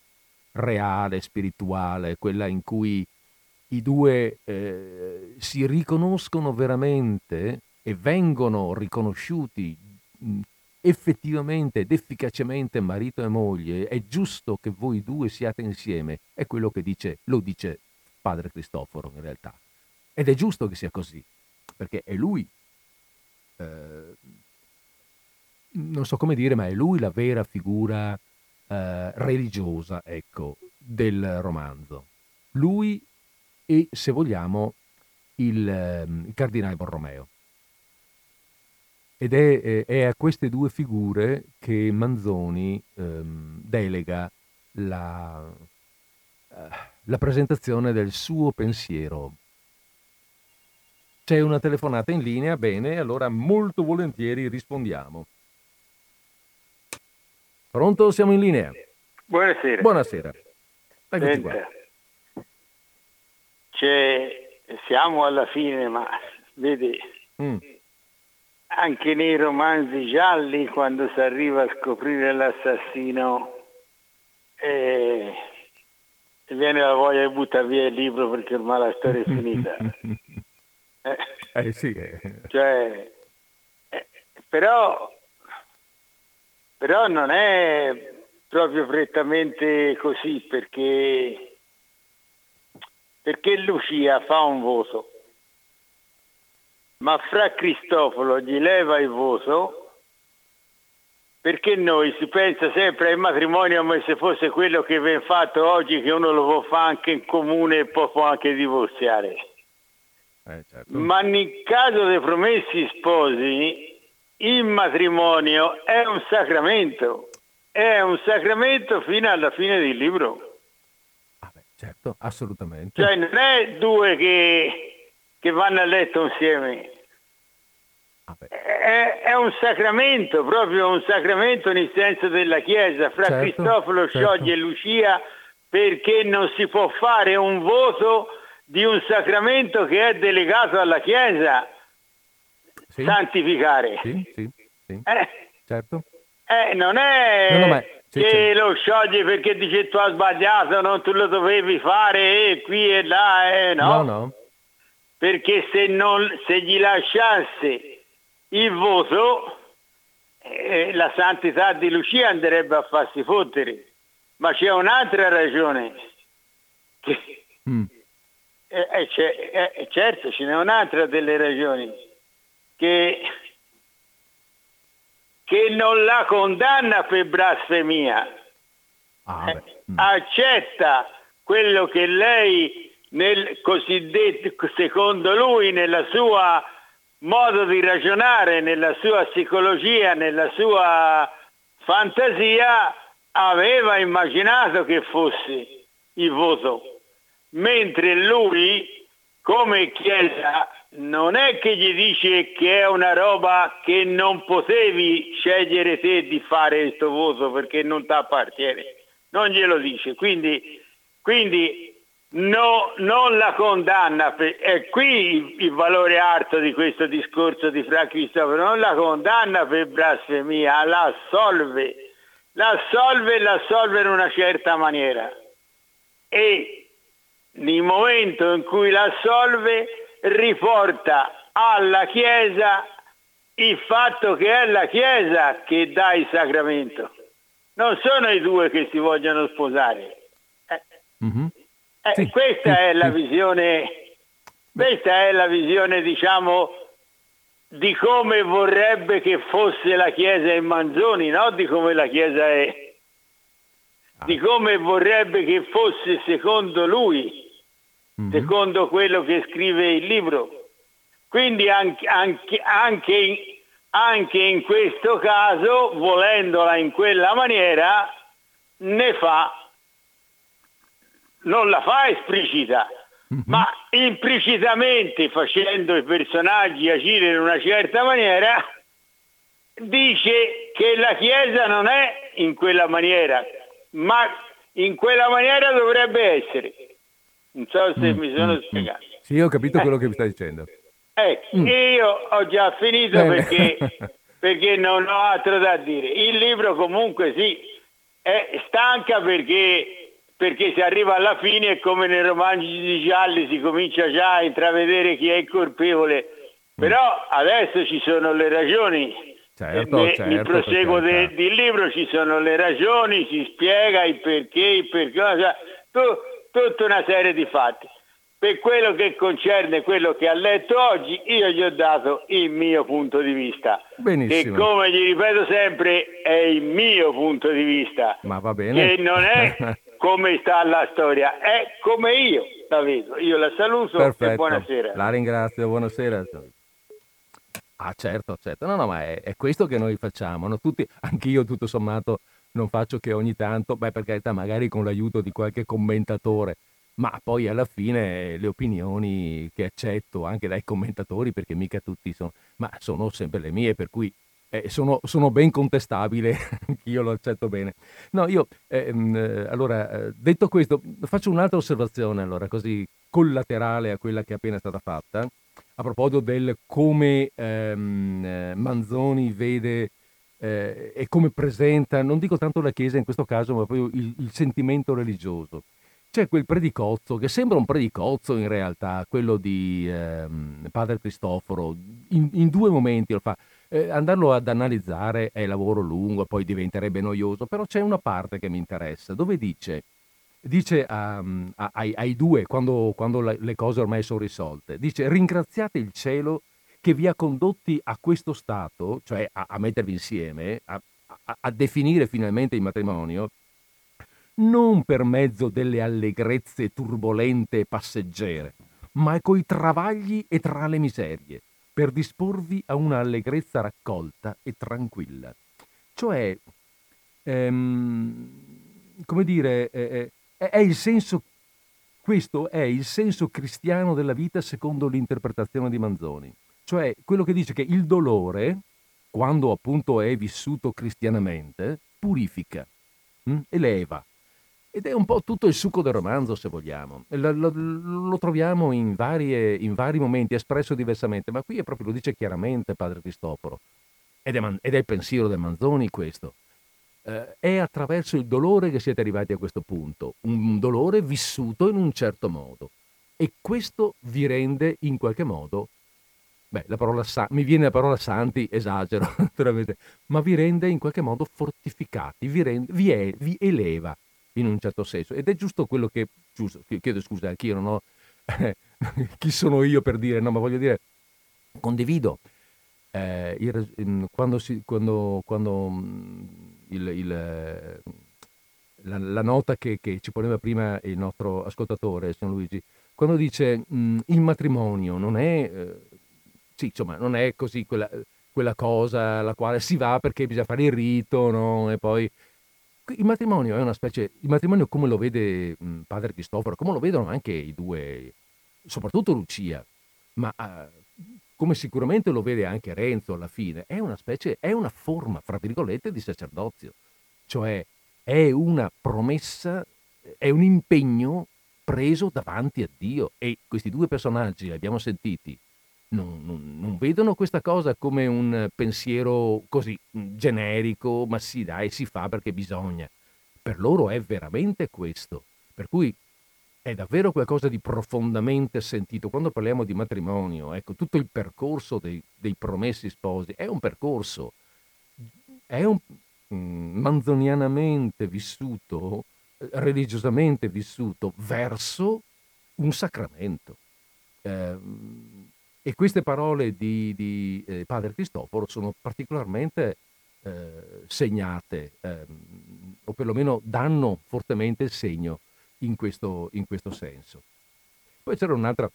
reale, spirituale, quella in cui i due eh, si riconoscono veramente e vengono riconosciuti effettivamente ed efficacemente marito e moglie, è giusto che voi due siate insieme, è quello che dice, lo dice padre Cristoforo in realtà. Ed è giusto che sia così, perché è lui, eh, non so come dire, ma è lui la vera figura eh, religiosa, ecco, del romanzo. Lui e, se vogliamo, il, ehm, il cardinale Borromeo. Ed è, eh, è a queste due figure che Manzoni ehm, delega la, eh, la presentazione del suo pensiero. C'è una telefonata in linea, bene, allora molto volentieri rispondiamo. Pronto? Siamo in linea. Buonasera. Buonasera. Eccoci qua. Senta, c'è- siamo alla fine, ma vedi, Mm, anche nei romanzi gialli, quando si arriva a scoprire l'assassino, eh, viene la voglia di buttare via il libro perché ormai la storia è finita. Eh, Eh sì, eh, cioè, eh, però, però non è proprio prettamente così perché, perché Lucia fa un voto, ma fra Cristoforo gli leva il voto perché noi si pensa sempre al matrimonio come se fosse quello che viene fatto oggi che uno lo può fare anche in comune e poi può anche divorziare. Eh, certo. Ma nel caso dei promessi sposi, il matrimonio è un sacramento, è un sacramento fino alla fine del libro. Ah, beh, certo, assolutamente. Cioè non è due che, che vanno a letto insieme, Ah, è, è un sacramento, proprio un sacramento nel senso della Chiesa. Fra Certo, Cristoforo certo. scioglie Lucia perché non si può fare un voto di un sacramento che è delegato alla Chiesa, sì, santificare. sì, sì, Eh, certo. eh, non è No, no, che lo scioglie perché dice tu hai sbagliato, non tu lo dovevi fare e qui e là, eh, No, no. Perché se, non, se gli lasciasse il voto eh, la santità di Lucia andrebbe a farsi fottere. Ma c'è un'altra ragione. Mm, eh, eh, c'è- eh, certo, ce n'è un'altra delle ragioni. Che, che non la condanna per blasfemia. Ah, mm. accetta quello che lei nel cosiddetto secondo lui nella sua modo di ragionare nella sua psicologia nella sua fantasia aveva immaginato che fosse il voto. Mentre lui come chiesa non è che gli dice che è una roba che non potevi scegliere te di fare questo voto perché non ti appartiene non glielo dice, quindi, quindi no- non la condanna, è qui il, valore alto di questo discorso di Fra Cristoforo, non la condanna per blasfemia, la assolve, la assolve e la assolve in una certa maniera. E nel momento in cui la assolve riporta alla Chiesa il fatto che è la Chiesa che dà il sacramento non sono i due che si vogliono sposare. Eh, Mhm. Eh, Sì, questa sì, è la sì. visione, questa è la visione, diciamo, di come vorrebbe che fosse la Chiesa in Manzoni, no? Di come la Chiesa è. Di come vorrebbe che fosse secondo lui, Mhm. secondo quello che scrive il libro. Quindi anche, anche, anche in, anche in questo caso, volendola in quella maniera, ne fa, non la fa esplicita, ma implicitamente facendo i personaggi agire in una certa maniera, dice che la Chiesa non è in quella maniera, ma in quella maniera dovrebbe essere. Non so se Mm, mi sono mm, spiegato. Sì, ho capito Eh. quello che mi stai dicendo. Ecco, Mm. io ho già finito perché, perché non ho altro da dire. Il libro comunque sì, è stanca perché, perché si arriva alla fine e come nei romanzi di Gialli si comincia già a intravedere chi è il colpevole. Però adesso ci sono le ragioni. Certo, Ne- certo, nel proseguo de- del libro ci sono le ragioni, si spiega il perché, il perché, cioè, tu- tutta una serie di fatti. Per quello che concerne quello che ha letto oggi, io gli ho dato il mio punto di vista. Benissimo. Che come gli ripeto sempre, è il mio punto di vista. Ma va bene. Che non è come sta la storia, è come io la vedo. Io la saluto e Perfetto. buonasera. La ringrazio, buonasera. Ah, certo, certo. No, no, ma è, è questo che noi facciamo. No? Tutti, anch'io, tutto sommato, non faccio che ogni tanto, beh, per carità, magari con l'aiuto di qualche commentatore, ma poi alla fine le opinioni che accetto anche dai commentatori, perché mica tutti sono, ma sono sempre le mie, per cui eh, sono, sono ben contestabile, anch'io lo accetto bene. No, io, ehm, eh, allora, eh, detto questo, faccio un'altra osservazione, allora, così collaterale a quella che è appena stata fatta, a proposito del come ehm, eh, Manzoni vede eh, e come presenta, non dico tanto la Chiesa in questo caso, ma proprio il, il sentimento religioso. C'è quel predicozzo che sembra un predicozzo in realtà, quello di ehm, Padre Cristoforo, in, in due momenti lo fa. Eh, andarlo ad analizzare è lavoro lungo, poi diventerebbe noioso, però c'è una parte che mi interessa, dove dice, dice a- a- ai, ai due, quando, quando le cose ormai sono risolte, dice ringraziate il cielo che vi ha condotti a questo stato, cioè a, a mettervi insieme, a definire finalmente il matrimonio, non per mezzo delle allegrezze turbolente e passeggere, ma coi travagli e tra le miserie, per disporvi a una allegrezza raccolta e tranquilla. Cioè, ehm, come dire, eh, eh, è il senso, questo è il senso cristiano della vita secondo l'interpretazione di Manzoni. Cioè, quello che dice che il dolore, quando appunto è vissuto cristianamente, purifica, mh? eleva. Ed è un po' tutto il succo del romanzo, se vogliamo. Lo, lo- lo troviamo in, varie- in vari momenti, espresso diversamente, ma qui è proprio, lo dice chiaramente padre Cristoforo. Ed è, ed è il pensiero del Manzoni questo. Eh, è attraverso il dolore che siete arrivati a questo punto, un dolore vissuto in un certo modo. E questo vi rende in qualche modo, beh, la parola mi viene la parola santi, esagero, naturalmente, ma vi rende in qualche modo fortificati, vi, rende- vi è- vi eleva in un certo senso. Ed è giusto quello che, giusto, chiedo scusa, anch'io non ho, chi sono io per dire, no, ma voglio dire, condivido. eh, il in- quando, si- quando- quando, mm, il- il, eh, la, la nota che, che ci poneva prima il nostro ascoltatore, signor Luigi, quando dice mm, il matrimonio non è, eh, sì, insomma, non è così quella, quella cosa alla quale si va perché bisogna fare il rito, no? E poi il matrimonio è una specie, il matrimonio come lo vede mh, padre Cristoforo, come lo vedono anche i due, soprattutto Lucia, ma eh, come sicuramente lo vede anche Renzo alla fine, è una specie, è una forma, fra virgolette, di sacerdozio, cioè è una promessa, è un impegno preso davanti a Dio. E questi due personaggi, li abbiamo sentiti, non, non- non vedono questa cosa come un pensiero così mh, generico, ma sì, dai, si fa perché bisogna. Per loro è veramente questo. Per cui è davvero qualcosa di profondamente sentito. Quando parliamo di matrimonio, ecco, tutto il percorso dei, dei promessi sposi è un percorso, è un mm, manzonianamente vissuto, eh, religiosamente vissuto verso un sacramento. Ehm, e queste parole di, di, eh, Padre Cristoforo sono particolarmente eh, segnate, ehm, o perlomeno danno fortemente il segno in questo, in questo senso. Poi c'era un'altra,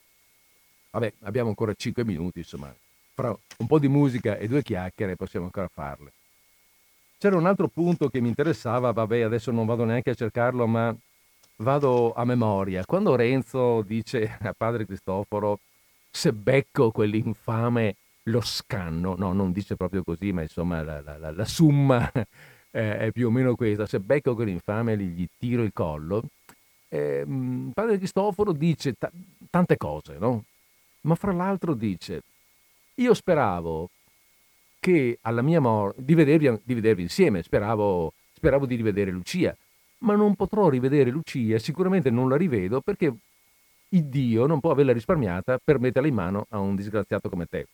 vabbè, abbiamo ancora 5 minuti, insomma, fra un po' di musica e due chiacchiere possiamo ancora farle. C'era un altro punto che mi interessava, vabbè, adesso non vado neanche a cercarlo, ma vado a memoria. Quando Renzo dice a padre Cristoforo, se becco quell'infame lo scanno, no, non dice proprio così, ma insomma la, la- la- la summa eh, è più o meno questa, se becco quell'infame gli, gli tiro il collo. Ehm, padre Cristoforo dice ta- tante cose, no? Ma fra l'altro dice, io speravo che alla mia morte, di vedervi, di vedervi insieme, speravo, speravo di rivedere Lucia, ma non potrò rivedere Lucia, sicuramente non la rivedo perché il Dio non può averla risparmiata per metterla in mano a un disgraziato come te.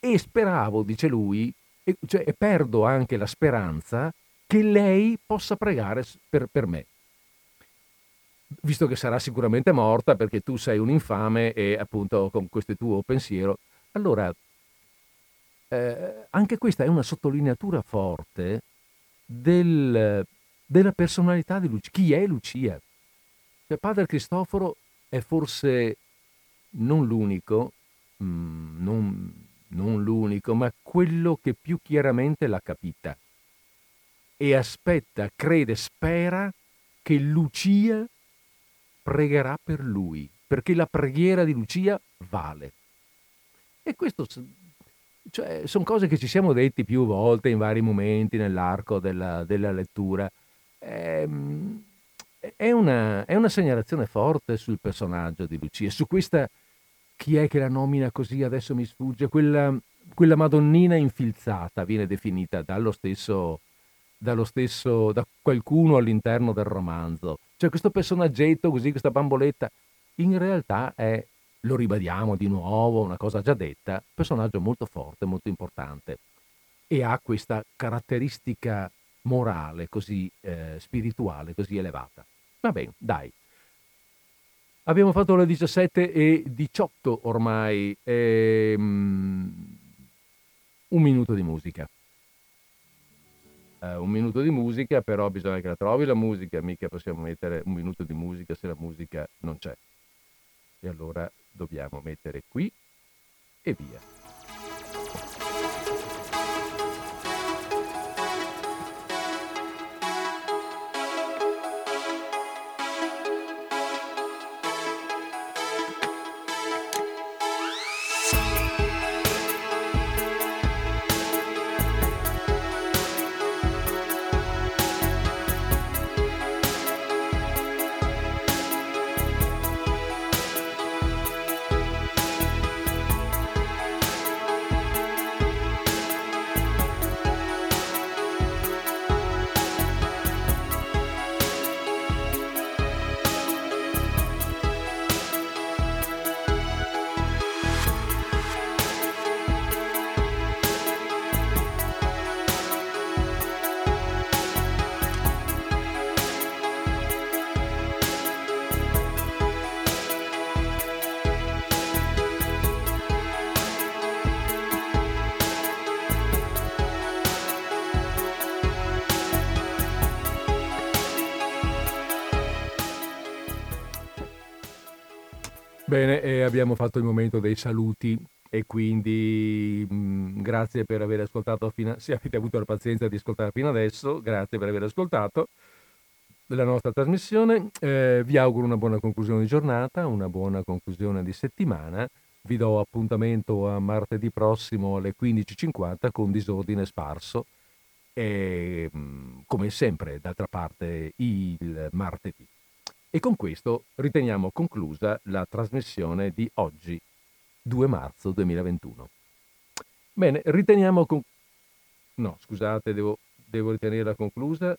E speravo, dice lui, e, cioè, e perdo anche la speranza che lei possa pregare per, per me. Visto che sarà sicuramente morta perché tu sei un infame e appunto con questo tuo pensiero, allora eh, anche questa è una sottolineatura forte del- della personalità di Lucia. Chi è Lucia? Cioè, Padre Cristoforo è forse non l'unico, mm, non, non l'unico, ma quello che più chiaramente l'ha capita. E aspetta, crede, spera che Lucia pregherà per lui, perché la preghiera di Lucia vale. E questo cioè, sono cose che ci siamo detti più volte in vari momenti nell'arco della, della lettura. Ehm, è una, è una segnalazione forte sul personaggio di Lucia, su questa, chi è che la nomina così, adesso mi sfugge, quella, quella Madonnina infilzata viene definita dallo stesso, dallo stesso, da qualcuno all'interno del romanzo. Cioè questo personaggetto così, questa bamboletta, in realtà è, lo ribadiamo di nuovo, una cosa già detta, personaggio molto forte, molto importante e ha questa caratteristica morale così eh, spirituale, così elevata. Va bene, dai. Abbiamo fatto le 17 e 18 ormai. ehm, un minuto di musica. Eh, un minuto di musica, però bisogna che la trovi la musica, mica possiamo mettere un minuto di musica se la musica non c'è. E allora dobbiamo mettere qui e via. Abbiamo fatto il momento dei saluti e quindi mh, grazie per aver ascoltato fino a... Se avete avuto la pazienza di ascoltare fino adesso, grazie per aver ascoltato la nostra trasmissione. Eh, vi auguro una buona conclusione di giornata, una buona conclusione di settimana. Vi do appuntamento a martedì prossimo alle 15.50 con Disordine Sparso e mh, come sempre, d'altra parte, il martedì. E con questo riteniamo conclusa la trasmissione di oggi, 2 marzo 2021. Bene, riteniamo con... No, scusate, devo, devo ritenerla conclusa.